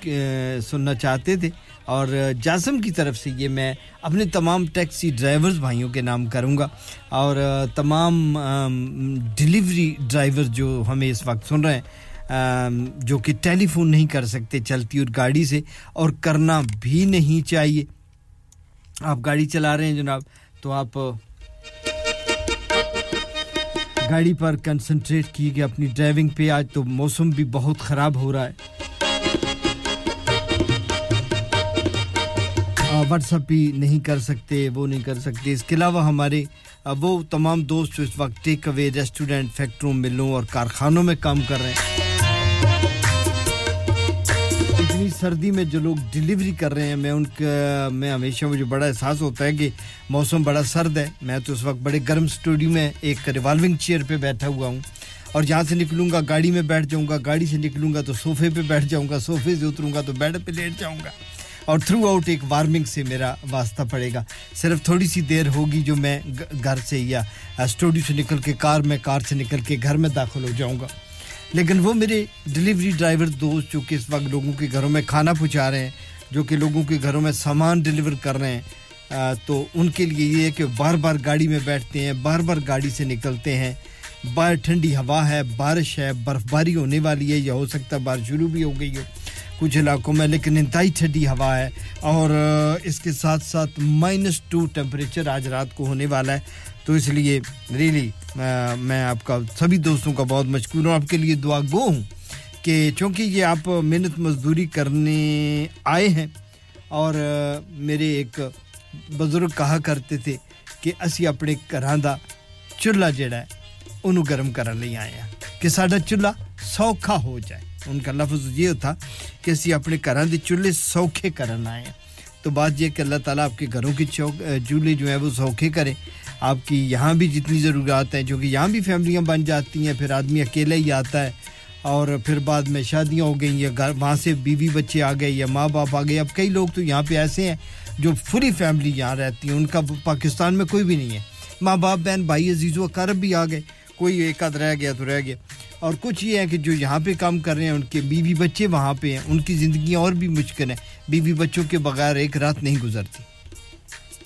سننا چاہتے تھے۔ اور جاسم کی طرف سے یہ میں اپنے تمام ٹیکسی ڈرائیورز بھائیوں کے نام کروں گا۔ اور تمام ڈیلیوری ڈرائیور جو ہمیں اس وقت سن رہے ہیں جو کہ ٹیلی فون نہیں کر سکتے، چلتی اور گاڑی سے، اور کرنا بھی نہیں چاہیے۔ آپ گاڑی چلا رہے ہیں جناب، تو آپ گاڑی پر کنسنٹریٹ کی گئے اپنی ڈرائیونگ پہ، آج تو موسم بھی بہت خراب ہو رہا ہے۔ واٹس اپ بھی نہیں کر سکتے، وہ نہیں کر سکتے۔ اس کے علاوہ ہمارے وہ تمام دوست جو اس وقت ٹیک اوے ریسٹورینٹ فیکٹروں ملوں اور کارخانوں میں کام کر رہے ہیں۔ اتنی سردی میں جو لوگ ڈیلیوری کر رہے ہیں، میں ان کا، میں ہمیشہ مجھے بڑا احساس ہوتا ہے کہ موسم بڑا سرد ہے۔ میں تو اس وقت بڑے گرم اسٹوڈیو میں ایک ریوالونگ چیئر پہ بیٹھا ہوا ہوں۔ اور جہاں سے نکلوں گا، گاڑی میں بیٹھ جاؤں گا، گاڑی سے نکلوں گا تو صوفے پہ بیٹھ جاؤں گا صوفے سے اتروں گا تو بیڈ پہ لیٹ جاؤں گا۔ اور تھرو آؤٹ ایک وارمنگ سے میرا واسطہ پڑے گا۔ صرف تھوڑی سی دیر ہوگی جو میں گھر سے یا اسٹوڈیو سے نکل کے کار میں کار سے نکل کے گھر میں داخل ہو جاؤں گا۔ لیکن وہ میرے ڈلیوری ڈرائیور دوست جو کہ اس وقت لوگوں کے گھروں میں کھانا پہنچا رہے ہیں، جو کہ لوگوں کے گھروں میں سامان ڈلیور کر رہے ہیں تو ان کے لیے یہ ہے کہ بار بار گاڑی میں بیٹھتے ہیں، بار بار گاڑی سے نکلتے ہیں۔ باہر ٹھنڈی ہوا ہے، بارش ہے برف باری ہونے والی ہے، یا ہو سکتا ہے بارش شروع بھی ہو گئی ہو۔ کچھ علاقوں میں لیکن انتہائی ٹھنڈی ہوا ہے اور اس کے ساتھ ساتھ مائنس ٹو ٹیمپریچر آج رات کو ہونے والا ہے۔ تو اس لیے ریلی میں آپ کا سبھی دوستوں کا بہت مشکور ہوں، آپ کے لیے دعا گو ہوں کہ چونکہ یہ آپ محنت مزدوری کرنے آئے ہیں اور میرے ایک بزرگ کہا کرتے تھے کہ اسی اپنے گھر کا چولہا جڑا ہے انہوں گرم کرنے لئی آئے ہیں کہ ساڈا چولہا سوکھا ہو جائے۔ ان کا لفظ یہ تھا کہ اسی اپنے گھر کے چولہے سوکھے کرنے آئے ہیں۔ تو بات یہ کہ اللہ تعالیٰ آپ کے گھروں کے چولہے جو ہیں وہ سوکھے کریں۔ آپ کی یہاں بھی جتنی ضروریات ہیں، جو کہ یہاں بھی فیملیاں بن جاتی ہیں، پھر آدمی اکیلا ہی آتا ہے، اور پھر بعد میں شادیاں ہو گئیں یا گھر، وہاں سے بیوی بچے آ گئے یا ماں باپ آ گئے۔ اب کئی لوگ تو یہاں پہ ایسے ہیں جو فری فیملی یہاں رہتی ہیں، ان کا پاکستان میں کوئی بھی نہیں ہے۔ ماں باپ، بہن، بھائی، عزیز و کرب بھی آ گئے، کوئی ایک آدھ رہ گیا تو رہ گیا۔ اور کچھ یہ ہے کہ جو یہاں پہ کام کر رہے ہیں، ان کے بیوی بچے وہاں پہ ہیں، ان کی زندگیاں اور بھی مشکل ہیں۔ بیوی بچوں کے بغیر ایک رات نہیں گزرتی۔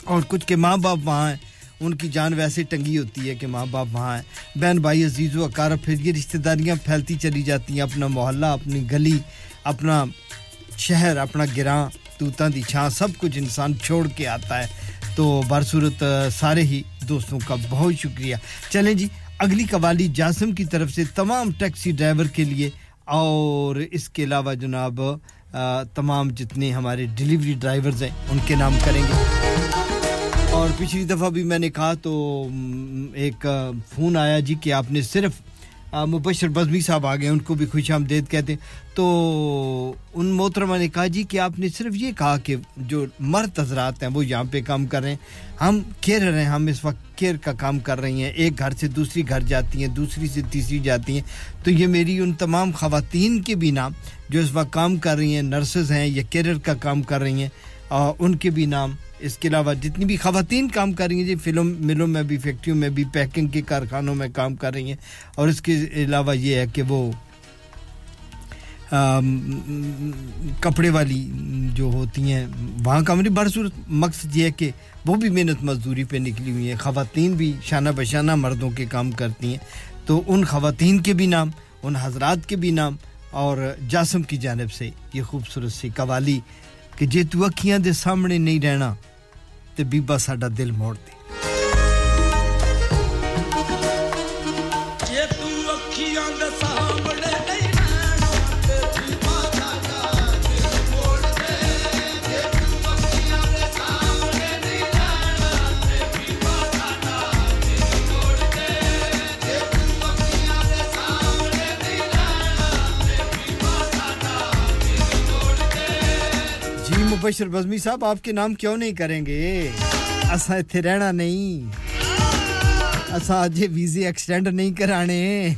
اور کچھ کے ماں باپ وہاں ہیں ان کی جان ویسے ٹنگی ہوتی ہے کہ ماں باپ وہاں ہیں۔ بہن بھائی عزیز و اکار پھر یہ رشتہ داریاں پھیلتی چلی جاتی ہیں۔ اپنا محلہ، اپنی گلی، اپنا شہر، اپنا گراں، توتاں دی چھاں، سب کچھ انسان چھوڑ کے آتا ہے۔ تو برصورت سارے ہی دوستوں کا بہت شکریہ۔ چلیں جی اگلی قوالی جاسم کی طرف سے تمام ٹیکسی ڈرائیور کے لیے۔ اور اس کے علاوہ جناب تمام جتنے ہمارے ڈیلیوری ڈرائیورز ہیں، ان کے نام کریں گے۔ اور پچھلی دفعہ بھی میں نے کہا تو ایک فون آیا جی کہ آپ نے صرف مبشر بزمی صاحب آ گئے، ان کو بھی خوش آمدید کہتے ہیں۔ تو ان محترمہ نے کہا جی کہ آپ نے صرف یہ کہا کہ جو مرد حضرات ہیں وہ یہاں پہ کام کر رہے ہیں۔ ہم کیئر ہیں، ہم اس وقت کیئر کا کام کر رہی ہیں۔ ایک گھر سے دوسری گھر جاتی ہیں، دوسری سے تیسری جاتی ہیں۔ تو یہ میری ان تمام خواتین کے بھی نام جو اس وقت کام کر رہی ہیں، نرسز ہیں یا کیئر کا کام کر رہی ہیں ان کے بھی نام اس کے علاوہ جتنی بھی خواتین کام کر رہی ہیں جی فلم ملوں میں بھی، فیکٹریوں میں بھی، پیکنگ کے کارخانوں میں کام کر رہی ہیں۔ اور اس کے علاوہ یہ ہے کہ وہ کپڑے والی جو ہوتی ہیں، وہاں کا میری برصورت مقصد یہ ہے کہ وہ بھی محنت مزدوری پہ نکلی ہوئی ہیں۔ خواتین بھی شانہ بشانہ مردوں کے کام کرتی ہیں۔ تو ان خواتین کے بھی نام، ان حضرات کے بھی نام اور جاسم کی جانب سے یہ خوبصورت سی قوالی ਕਿ ਜੇ ਤੂੰ ਅੱਖੀਆਂ ਦੇ ਸਾਹਮਣੇ ਨਹੀਂ ਰਹਿਣਾ ਤੇ ਬੀਬਾ ਸਾਡਾ ਦਿਲ ਮੋੜ ਦੇ مظفر بزمی صاحب، آپ کے نام کیوں نہیں کریں گے؟ اسا اتنے رہنا نہیں۔ اسا اج ویزے ایکسٹینڈ نہیں کرانے۔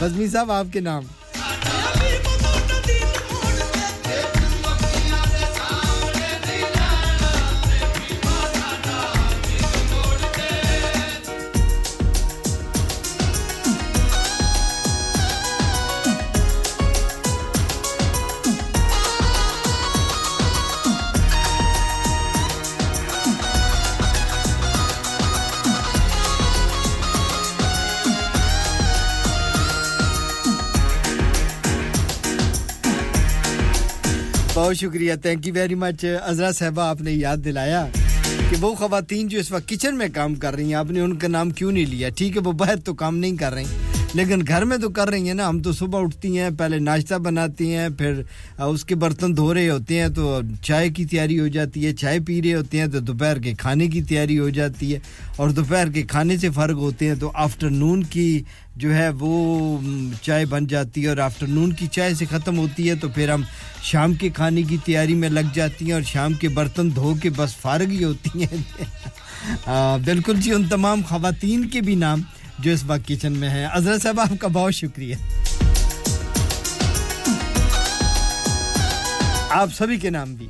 بزمی صاحب، آپ کے نام؟ بہت شکریہ. Thank you very much Azra صاحبہ، آپ نے یاد دلایا کہ وہ خواتین جو اس وقت کچن میں کام کر رہی ہیں، آپ نے ان کا نام کیوں نہیں لیا؟ ٹھیک ہے، وہ باہر تو کام نہیں کر رہی، لیکن گھر میں تو کر رہی ہیں نا۔ ہم تو صبح اٹھتی ہیں، پہلے ناشتہ بناتی ہیں، پھر اس کے برتن دھو رہے ہوتے ہیں تو چائے کی تیاری ہو جاتی ہے، چائے پی رہے ہوتے ہیں تو دوپہر کے کھانے کی تیاری ہو جاتی ہے اور دوپہر کے کھانے سے فرق ہوتے ہیں۔ تو آفٹر نون کی جو ہے وہ چائے بن جاتی ہے اور آفٹر نون کی چائے سے ختم ہوتی ہے تو پھر ہم شام کے کھانے کی تیاری میں لگ جاتی ہیں اور شام کے برتن دھو کے بس فارغ ہی ہوتی ہیں۔ بالکل جی ان تمام خواتین کے بھی نام جو اس وقت کچن میں ہیں۔ اظہر صاحب، آپ کا بہت شکریہ۔ آپ سبھی کے نام بھی۔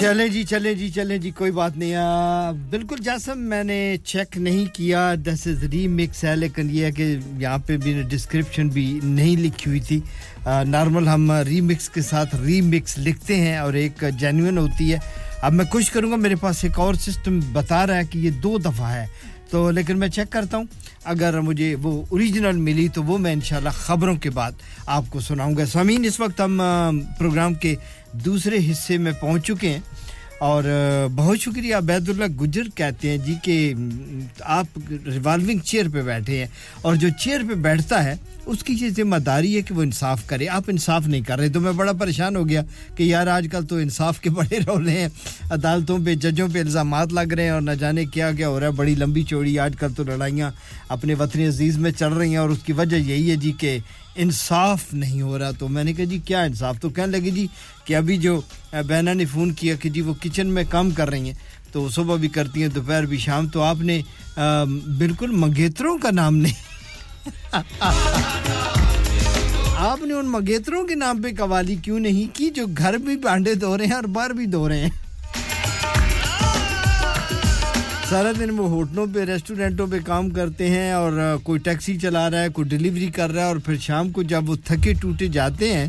چلیں جی چلیں جی چلیں جی کوئی بات نہیں۔ بالکل جاسم، میں نے چیک نہیں کیا۔ دس از ری مکس ہے، لیکن یہ ہے کہ یہاں پہ بھی ڈسکرپشن بھی نہیں لکھی ہوئی تھی۔ نارمل ہم ری مکس کے ساتھ ری مکس لکھتے ہیں اور ایک جینوئن ہوتی ہے۔ اب میں کوشش کروں گا، میرے پاس ایک اور سسٹم بتا رہا ہے کہ یہ دو دفعہ ہے۔ تو لیکن میں چیک کرتا ہوں۔ اگر مجھے وہ اوریجنل ملی تو وہ میں انشاءاللہ خبروں کے بعد آپ کو سناؤں گا۔ سامین اس وقت ہم پروگرام کے دوسرے حصے میں پہنچ چکے ہیں۔ اور بہت شکریہ عبید اللہ گجر کہتے ہیں جی کہ آپ ریوالونگ چیئر پہ بیٹھے ہیں۔ اور جو چیئر پہ بیٹھتا ہے، اس کی یہ ذمہ داری ہے کہ وہ انصاف کرے۔ آپ انصاف نہیں کر رہے، تو میں بڑا پریشان ہو گیا کہ یار آج کل تو انصاف کے بڑے رولے ہیں۔ عدالتوں پہ، ججوں پہ الزامات لگ رہے ہیں اور نہ جانے کیا کیا ہو رہا ہے۔ بڑی لمبی چوڑی آج کل تو لڑائیاں اپنے وطن عزیز میں چل رہی ہیں اور اس کی وجہ یہی ہے جی کہ انصاف نہیں ہو رہا۔ تو میں نے کہا جی کیا انصاف؟ تو کہنے لگے جی کہ ابھی جو بینا نے فون کیا کہ جی وہ کچن میں کام کر رہی ہیں، تو صبح بھی کرتی ہیں، دوپہر بھی شام، تو آپ نے بالکل منگیتروں کا نام نہیں۔ [laughs] آپ نے ان منگیتروں کے نام پہ قوالی کیوں نہیں کی جو گھر بھی بانڈے دھو رہے ہیں اور باہر بھی دھو رہے ہیں؟ سارا دن وہ ہوٹلوں پہ، ریسٹورینٹوں پہ کام کرتے ہیں اور کوئی ٹیکسی چلا رہا ہے، کوئی ڈیلیوری کر رہا ہے اور پھر شام کو جب وہ تھکے ٹوٹے جاتے ہیں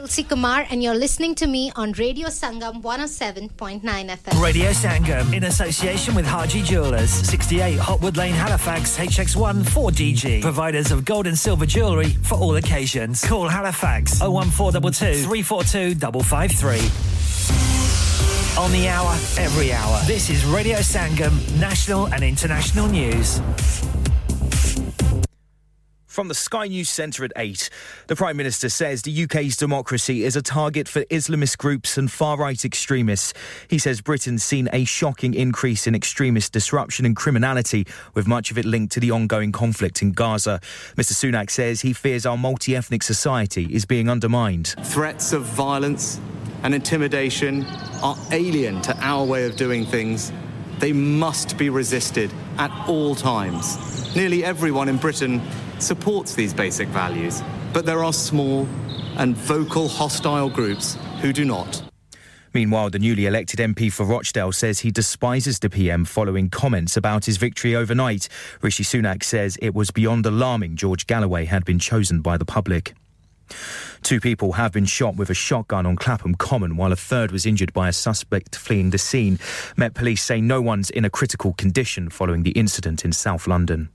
Tulsi Kumar, and you're listening to me on Radio Sangam 107.9 FM. Radio Sangam, in association with Haji Jewelers, 68 Hotwood Lane, Halifax, HX1 4DG. Providers of gold and silver jewellery for all occasions. Call Halifax 01422 342 553. On the hour, every hour. This is Radio Sangam, national and international news. From the Sky News Centre at 8, the Prime Minister says the UK's democracy is a target for Islamist groups and far right extremists. He says Britain's seen a shocking increase in extremist disruption and criminality, with much of it linked to the ongoing conflict in Gaza. Mr Sunak says he fears our multi ethnic society is being undermined. Threats of violence and intimidation are alien to our way of doing things. They must be resisted at all times. Nearly everyone in Britain supports these basic values, but there are small and vocal hostile groups who do not. Meanwhile, the newly elected MP for Rochdale says he despises the PM following comments about his victory overnight. Rishi Sunak says it was beyond alarming George Galloway had been chosen by the public. Two people have been shot with a shotgun on Clapham Common, while a third was injured by a suspect fleeing the scene. Met Police say no one's in a critical condition following the incident in South London.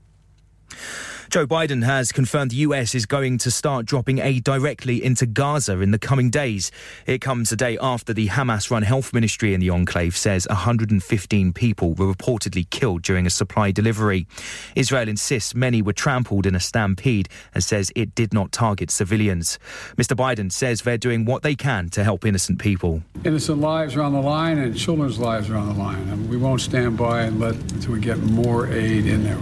Joe Biden has confirmed the US is going to start dropping aid directly into Gaza in the coming days. It comes a day after the Hamas run health ministry in the enclave says 115 people were reportedly killed during a supply delivery. Israel insists many were trampled in a stampede and says it did not target civilians. Mr. Biden says they're doing what they can to help innocent people. Innocent lives are on the line and children's lives are on the line. And we won't stand by and let until we get more aid in there.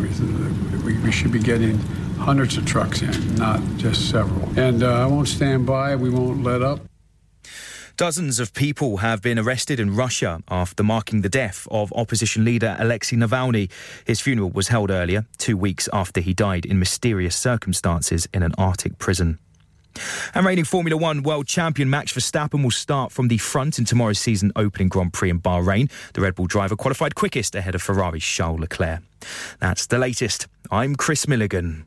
We, we should be getting hundreds of trucks in, not just several. And uh, I won't stand by. We won't let up. Dozens of people have been arrested in Russia after marking the death of opposition leader Alexei Navalny. His funeral was held earlier, two weeks after he died in mysterious circumstances in an Arctic prison. And reigning Formula One world champion Max Verstappen will start from the front in tomorrow's season opening Grand Prix in Bahrain. The Red Bull driver qualified quickest ahead of Ferrari's Charles Leclerc. That's the latest. I'm Chris Milligan.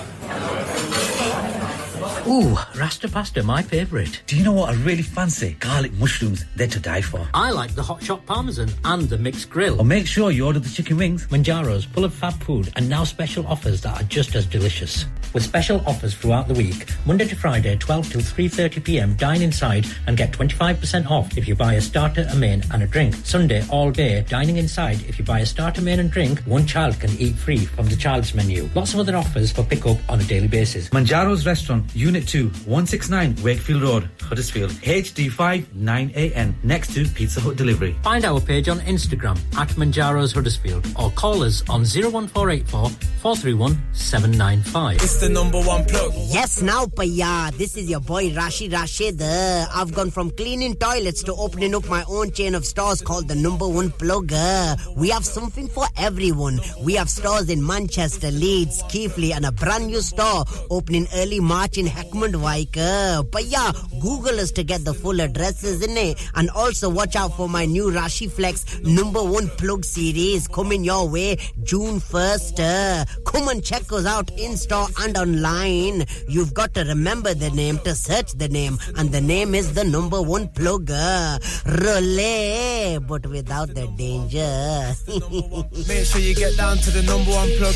Ooh, Rasta pasta, my favourite. Do you know what I really fancy? Garlic mushrooms, they're to die for. I like the hot shot parmesan and the mixed grill. Or make sure you order the chicken wings. Manjaro's full of fab food and now special offers that are just as delicious. With special offers throughout the week, Monday to Friday, 12 till 3:30 p.m. Dine inside and get 25% off if you buy a starter, a main, and a drink. Sunday all day, dining inside. If you buy a starter, main, and drink, one child can eat free from the child's menu. Lots of other offers for pickup on a daily basis. Manjaro's Restaurant, Unit 2, 169 Wakefield Road, Huddersfield, HD5 9AN, next to Pizza Hut Delivery. Find our page on Instagram at Manjaro's Huddersfield or call us on 01484 431 795. It's the number one plug. Yes, now, Paya. This is your boy Rashi Rashid. I've gone from cleaning toilets to opening up my own chain of stores called the number one plug. We have something for everyone. We have stores in Manchester, Leeds, Keighley, and a brand new store opening early March in Richmond But yeah, Google us to get the full addresses innit? And also watch out for my new Rashi Flex number one plug series coming your way June 1st. Uh, come and check us out in store and online. You've got to remember the name to search the name, and the name is the number one plugger. Uh, relay, but without the danger. [laughs] Make sure you get down to the number one plug.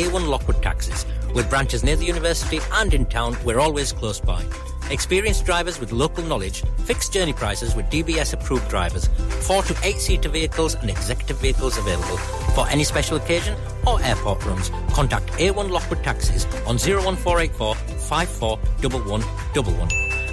A1 Lockwood Taxis. With branches near the university and in town, we're always close by. Experienced drivers with local knowledge, fixed journey prices with DBS approved drivers, four to eight seater vehicles and executive vehicles available. For any special occasion or airport runs, contact A1 Lockwood Taxis on 01484 541111.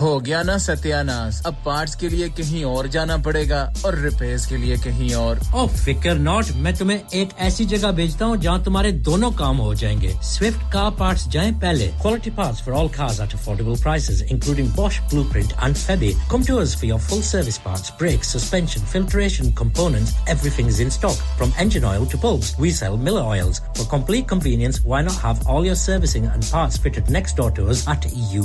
ہو گیا نا ستیاناس اب پارٹس کے لیے کہیں اور جانا پڑے گا اور ریپیئرز کے لیے کہیں اور۔ او فکر ناٹ، میں تمہیں ایک ایسی جگہ بھیجتا ہوں جہاں تمہارے دونوں کام ہو جائیں گے۔ سوئفٹ کار پارٹس جائیں پہلے۔ Quality parts for all cars at affordable prices including Bosch blue print and Febi come to us for your full service parts brake suspension filtration components everything is in stock from engine oil to bulbs we sell Millers oils for complete convenience why not have all your servicing and parts fitted next door to us at E U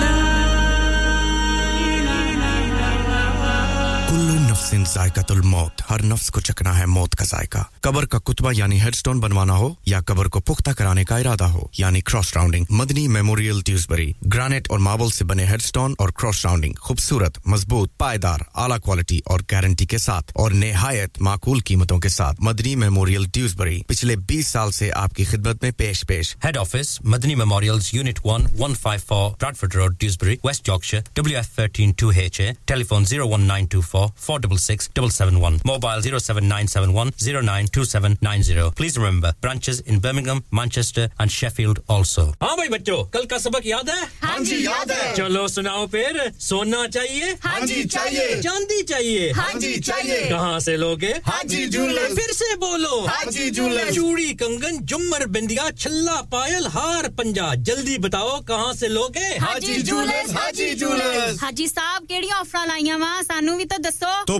سن ذائقت الموت۔ ہر نفس کو چکنا ہے موت کا ذائقہ۔ قبر کا کتبہ یعنی ہیڈ سٹون بنوانا ہو یا قبر کو پختہ کرانے کا ارادہ ہو یعنی cross rounding. Madni memorial Dewsbury granite اور ماربل سے بنے ہیڈ سٹون اور کراس راؤنڈنگ۔ خوبصورت، مضبوط، پائیدار، اعلیٰ کوالٹی اور گارنٹی کے ساتھ اور نہایت معقول قیمتوں کے ساتھ۔ مدنی میموریل ڈیوزبری پچھلے بیس سال سے آپ کی خدمت میں پیش پیش۔ Head office Madni memorial unit 1 154 five road Dewsbury West Yorkshire W F thirteen two zero one 07971 Mobile 07971 092790. Please remember, branches in Birmingham, Manchester and Sheffield also. ہاں بھائی بچوں کل کا سبق یاد ہے ہاں جی یاد ہے چلو سناؤ پھر سونا چاہیے ہاں جی چاہیے چاندی چاہیے ہاں جی چاہیے کہاں سے لوگے ہاں جی جولر پھر سے بولو ہاں جی جولر چوڑی کنگن جمر بندیا چھلا پائل ہار پنجا جلدی بتاؤ کہاں سے لوگے ہاں جی جولر ہاں جی جولر ہاں جی صاحب کیڑی آفر لائیاں وا سانو بھی تو دسو تو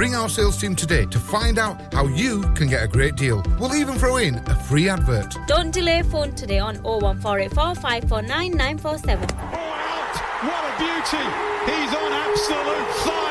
Ring our sales team today to find out how you can get a great deal. We'll even throw in a free advert. Don't delay phone today on 01484 549 947. What a beauty! He's on absolute fire!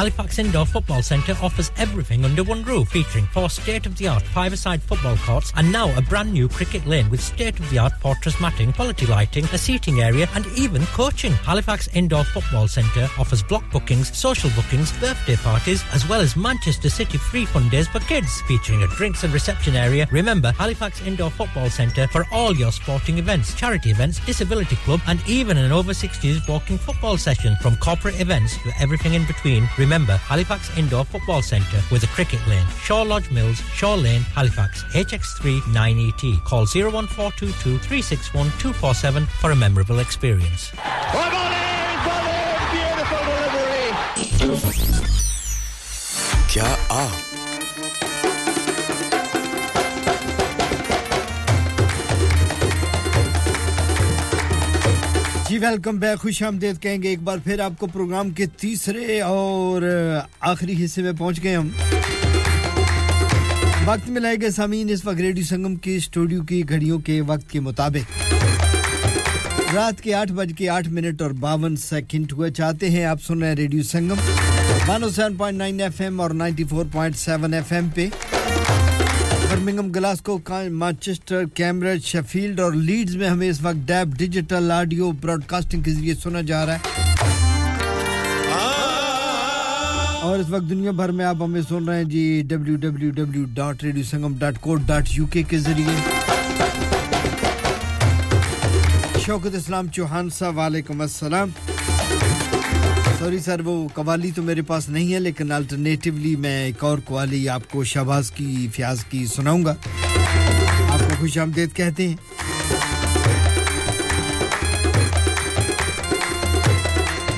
Halifax Indoor Football Centre offers everything under one roof, featuring four state-of-the-art five-a-side football courts and now a brand new cricket lane with state-of-the-art fortress matting, quality lighting, a seating area, and even coaching. Halifax Indoor Football Centre offers block bookings, social bookings, birthday parties, as well as Manchester City free fun days for kids, featuring a drinks and reception area. Remember, Halifax Indoor Football Centre for all your sporting events, charity events, disability club and even an over 60s walking football session from corporate events to everything in between. Remember, Halifax Indoor Football Centre with a cricket lane, Shaw Lodge Mills, Shaw Lane, Halifax, HX3 9ET. Call 01422 361 247 for a memorable experience. کیا آپ جی ویلکم بیک، خوش آمدید۔ کہیں گے ایک بار پھر آپ کو پروگرام کے تیسرے اور آخری حصے میں پہنچ گئے ہم۔ وقت ملائے گئے سامعین اس وقت ریڈیو سنگم کی اسٹوڈیو کی گھڑیوں کے وقت کے مطابق۔ رات کے آٹھ بج کے آٹھ منٹ اور باون سیکنڈ ہوئے چاہتے ہیں آپ سن رہے ہیں ریڈیو سنگم۔ 107.9 ایف ایم اور 94.7 ایف ایم پہ Birmingham Glasgow Manchester Cambridge Sheffield اور لیڈز میں ہمیں اس وقت DAB digital audio broadcasting کے ذریعے سنا جا رہا ہے۔ اور اس وقت دنیا بھر میں آپ ہمیں سن رہے ہیں جی www.radiosangam.co.uk Sangam dot dot U K کے ذریعے۔ شوکت اسلام چوہان صاحب، وعلیکم السلام۔ سوری سر وہ قوالی تو میرے پاس نہیں ہے، لیکن الٹرنیٹیولی میں ایک اور قوالی آپ کو شہباز کی، فیاض کی سناؤں گا۔ آپ کو خوش آمدید کہتے ہیں۔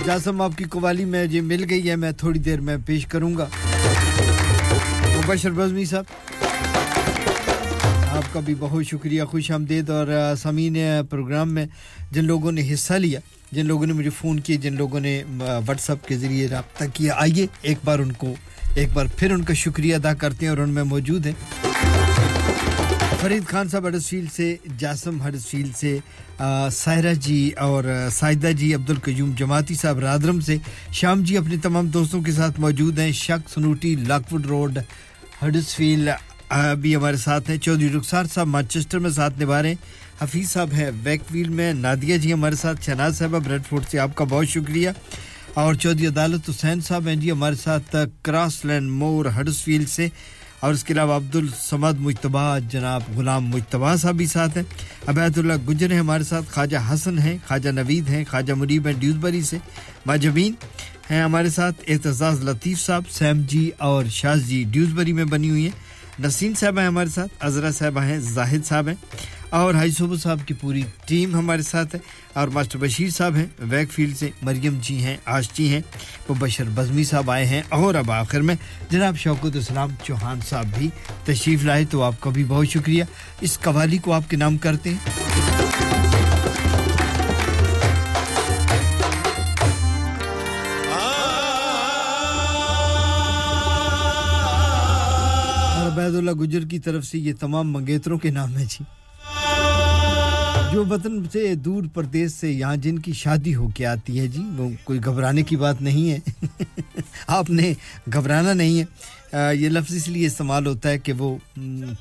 جاسم، آپ کی قوالی میں جی مل گئی ہے، میں تھوڑی دیر میں پیش کروں گا۔ مبشر بزمی صاحب۔ کا بھی بہت شکریہ، خوش آمدید۔ اور سامعین پروگرام میں جن لوگوں نے حصہ لیا، جن لوگوں نے مجھے فون کیے جن لوگوں نے واٹس ایپ کے ذریعے رابطہ کیا، آئیے ایک بار ان کو، ایک بار پھر ان کا شکریہ ادا کرتے ہیں اور ان میں موجود ہیں۔ فرید خان صاحب ہڈسفیل سے، جاسم ہڈسفیل سے سائرہ جی اور سائدہ جی عبد القیوم جماعتی صاحب رادرم سے، شام جی اپنے تمام دوستوں کے ساتھ موجود ہیں، شک سنوٹی لاکوڈ روڈ ہڈسفیل ابھی ہمارے ساتھ ہیں؟ چودھری رخسار صاحب، مانچسٹر میں ساتھ نبھا رہے ہیں۔ حفیظ صاحب ہیں، ویک ویل میں نادیہ جی ہمارے ساتھ، شہناز صاحبہ بریڈ فورٹ سے آپ کا بہت شکریہ۔ اور چودھری عدالت حسین صاحب ہیں جی ہمارے ساتھ، cross land, Moor Huddersfield سے۔ اور اس کے علاوہ عبد مجتبہ، جناب غلام مجتبہ صاحب بھی ساتھ ہیں۔ عبید اللہ گجر ہیں ہمارے ساتھ، خواجہ حسن ہیں، خواجہ نوید ہیں، خواجہ مریب ہیں ڈیوزبری سے۔ ماجمین ہیں ہمارے ساتھ، اعتزاز لطیف صاحب، سیم جی اور شاز جی ڈیوزبری میں بنی ہوئی ہیں۔ نسیم صاحب ہیں ہمارے ساتھ عذرا صاحب ہیں، زاہد صاحب ہیں، اور ہائی صوبہ صاحب کی پوری ٹیم ہمارے ساتھ ہے، اور ماسٹر بشیر صاحب ہیں، ویک فیلڈ سے مریم جی ہیں آج جی ہیں، وہ بشر بزمی صاحب آئے ہیں، اور اب آخر میں جناب شوکت اسلام چوہان صاحب بھی تشریف لائے، تو آپ کا بھی بہت شکریہ۔ اس قوالی کو آپ کے نام کرتے ہیں۔ عبداللہ گجر کی طرف سے یہ تمام منگیتروں کے نام ہیں جی۔ جو وطن سے دور پردیس سے یہاں جن کی شادی ہو کے آتی ہے جی وہ کوئی گھبرانے کی بات نہیں ہے۔ [laughs] آپ نے گھبرانا نہیں ہے۔ یہ لفظ اس لیے استعمال ہوتا ہے کہ وہ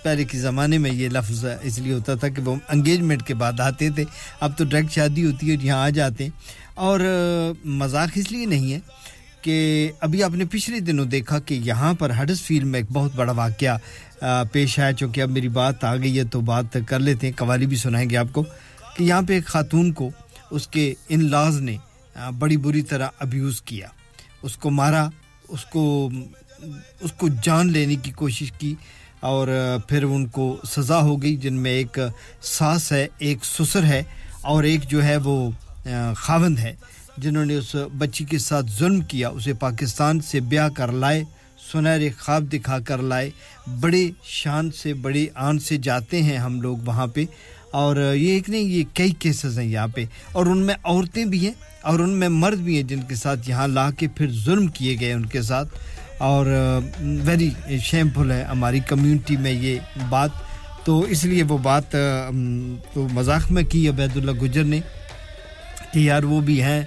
پہلے کے زمانے میں یہ لفظ اس لیے ہوتا تھا کہ وہ انگیجمنٹ کے بعد آتے تھے۔ اب تو ڈائریکٹ شادی ہوتی ہے اور یہاں آ جاتے ہیں۔ اور مذاق اس لیے نہیں ہے کہ ابھی آپ نے پچھلے دنوں دیکھا کہ یہاں پر ہڈس فیلڈ میں ایک بہت بڑا واقعہ پیش آیا، چونکہ اب میری بات آ گئی ہے تو بات کر لیتے ہیں۔ قوالی بھی سنائیں گے آپ کو کہ یہاں پہ ایک خاتون کو اس کے ان لاز نے بڑی بری طرح ابیوز کیا۔ اس کو مارا، اس کو اس کو جان لینے کی کوشش کی اور پھر ان کو سزا ہو گئی، جن میں ایک ساس ہے، ایک سسر ہے اور ایک جو ہے وہ خاوند ہے۔ جنہوں نے اس بچی کے ساتھ ظلم کیا، اسے پاکستان سے بیاہ کر لائے، سنہرے خواب دکھا کر لائے۔ بڑے شان سے، بڑے آن سے جاتے ہیں ہم لوگ وہاں پہ۔ اور یہ ایک نہیں، یہ کئی کیسز ہیں یہاں پہ۔ اور ان میں عورتیں بھی ہیں اور ان میں مرد بھی ہیں جن کے ساتھ یہاں لا کے پھر ظلم کیے گئے ان کے ساتھ۔ اور ویری شیمفل ہے ہماری کمیونٹی میں یہ بات۔ تو اس لیے وہ بات تو مذاق میں کی عبید اللہ گجر نے کہ یار وہ بھی ہیں۔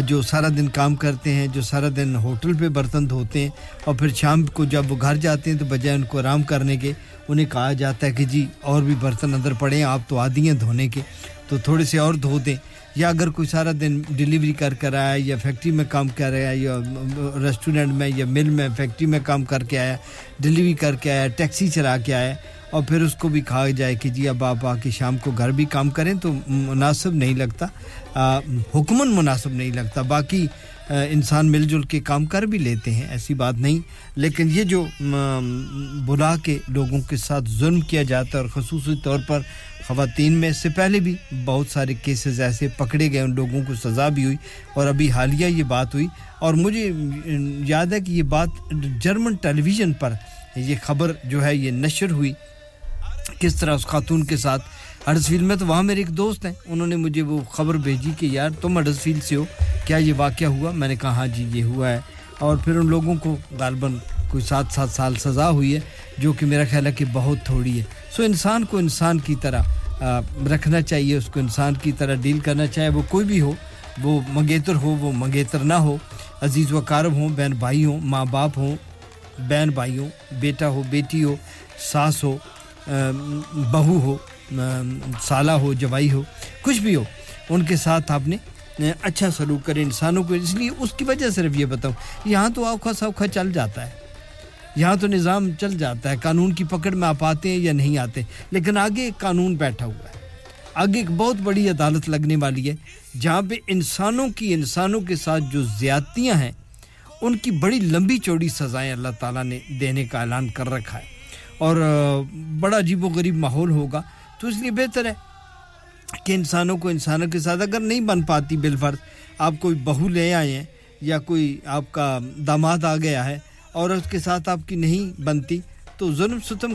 جو سارا دن کام کرتے ہیں، جو سارا دن ہوٹل پہ برتن دھوتے ہیں اور پھر شام کو جب وہ گھر جاتے ہیں تو بجائے ان کو آرام کرنے کے انہیں کہا جاتا ہے کہ جی اور بھی برتن اندر پڑے ہیں، آپ تو آدھی ہیں دھونے کے، تو تھوڑے سے اور دھو دیں۔ یا اگر کوئی سارا دن ڈیلیوری کر کر آیا یا فیکٹری میں کام کر آیا یا ریسٹورینٹ میں یا مل میں فیکٹری میں کام کر کے آیا، ڈیلیوری کر کے آیا، ٹیکسی چلا کے آیا اور پھر اس کو بھی کہا جائے کہ جی اب آپ آ کے شام کو گھر بھی کام کریں تو مناسب نہیں لگتا۔ حکمن مناسب نہیں لگتا۔ باقی انسان مل جل کے کام کر بھی لیتے ہیں، ایسی بات نہیں۔ لیکن یہ جو بلا کے لوگوں کے ساتھ ظلم کیا جاتا ہے اور خصوصی طور پر خواتین میں، اس سے پہلے بھی بہت سارے کیسز ایسے پکڑے گئے، ان لوگوں کو سزا بھی ہوئی اور ابھی حالیہ یہ بات ہوئی۔ اور مجھے یاد ہے کہ یہ بات جرمن ٹیلی ویژن پر یہ خبر جو ہے، یہ نشر ہوئی۔ کس طرح اس خاتون کے ساتھ اڈس فیلڈ میں تو وہاں میرے ایک دوست ہیں، انہوں نے مجھے وہ خبر بھیجی کہ یار تم اڈس فیلڈ سے ہو، کیا یہ واقعہ ہوا؟ میں نے کہا ہاں جی یہ ہوا ہے۔ اور پھر ان لوگوں کو غالباً کوئی سات سات سال سزا ہوئی ہے، جو کہ میرا خیال ہے کہ بہت تھوڑی ہے۔ سو انسان کو انسان کی طرح رکھنا چاہیے، اس کو انسان کی طرح ڈیل کرنا چاہیے وہ کوئی بھی ہو، وہ منگیتر ہو، وہ منگیتر نہ ہو۔ عزیز و کارب ہوں، بہن بھائی ہوں، ماں باپ ہوں، بہن بھائی ہوں، بیٹا ہو، بیٹی ہو، ساس ہو بہو ہو سالہ ہو، جوائی ہو، کچھ بھی ہو، ان کے ساتھ آپ نے اچھا سلوک کریں انسانوں کو۔ اس لیے اس کی وجہ صرف یہ بتاؤں، یہاں تو اوکھا سوکھا چل جاتا ہے۔ یہاں تو نظام چل جاتا ہے، قانون کی پکڑ میں آپ آتے ہیں یا نہیں آتے لیکن آگے ایک قانون بیٹھا ہوا ہے۔ آگے ایک بہت بڑی عدالت لگنے والی ہے، جہاں پہ انسانوں کی، انسانوں کے ساتھ جو زیادتیاں ہیں، ان کی بڑی لمبی چوڑی سزائیں اللہ تعالیٰ نے دینے کا اعلان کر رکھا ہے۔ اور بڑا عجیب و غریب ماحول ہوگا۔ تو اس لیے بہتر ہے کہ انسانوں کو انسانوں کے ساتھ اگر نہیں بن پاتی بالفرض آپ کوئی بہو لے آئے ہیں یا کوئی آپ کا داماد آ گیا ہے اور اس کے ساتھ آپ کی نہیں بنتی، تو ظلم ستم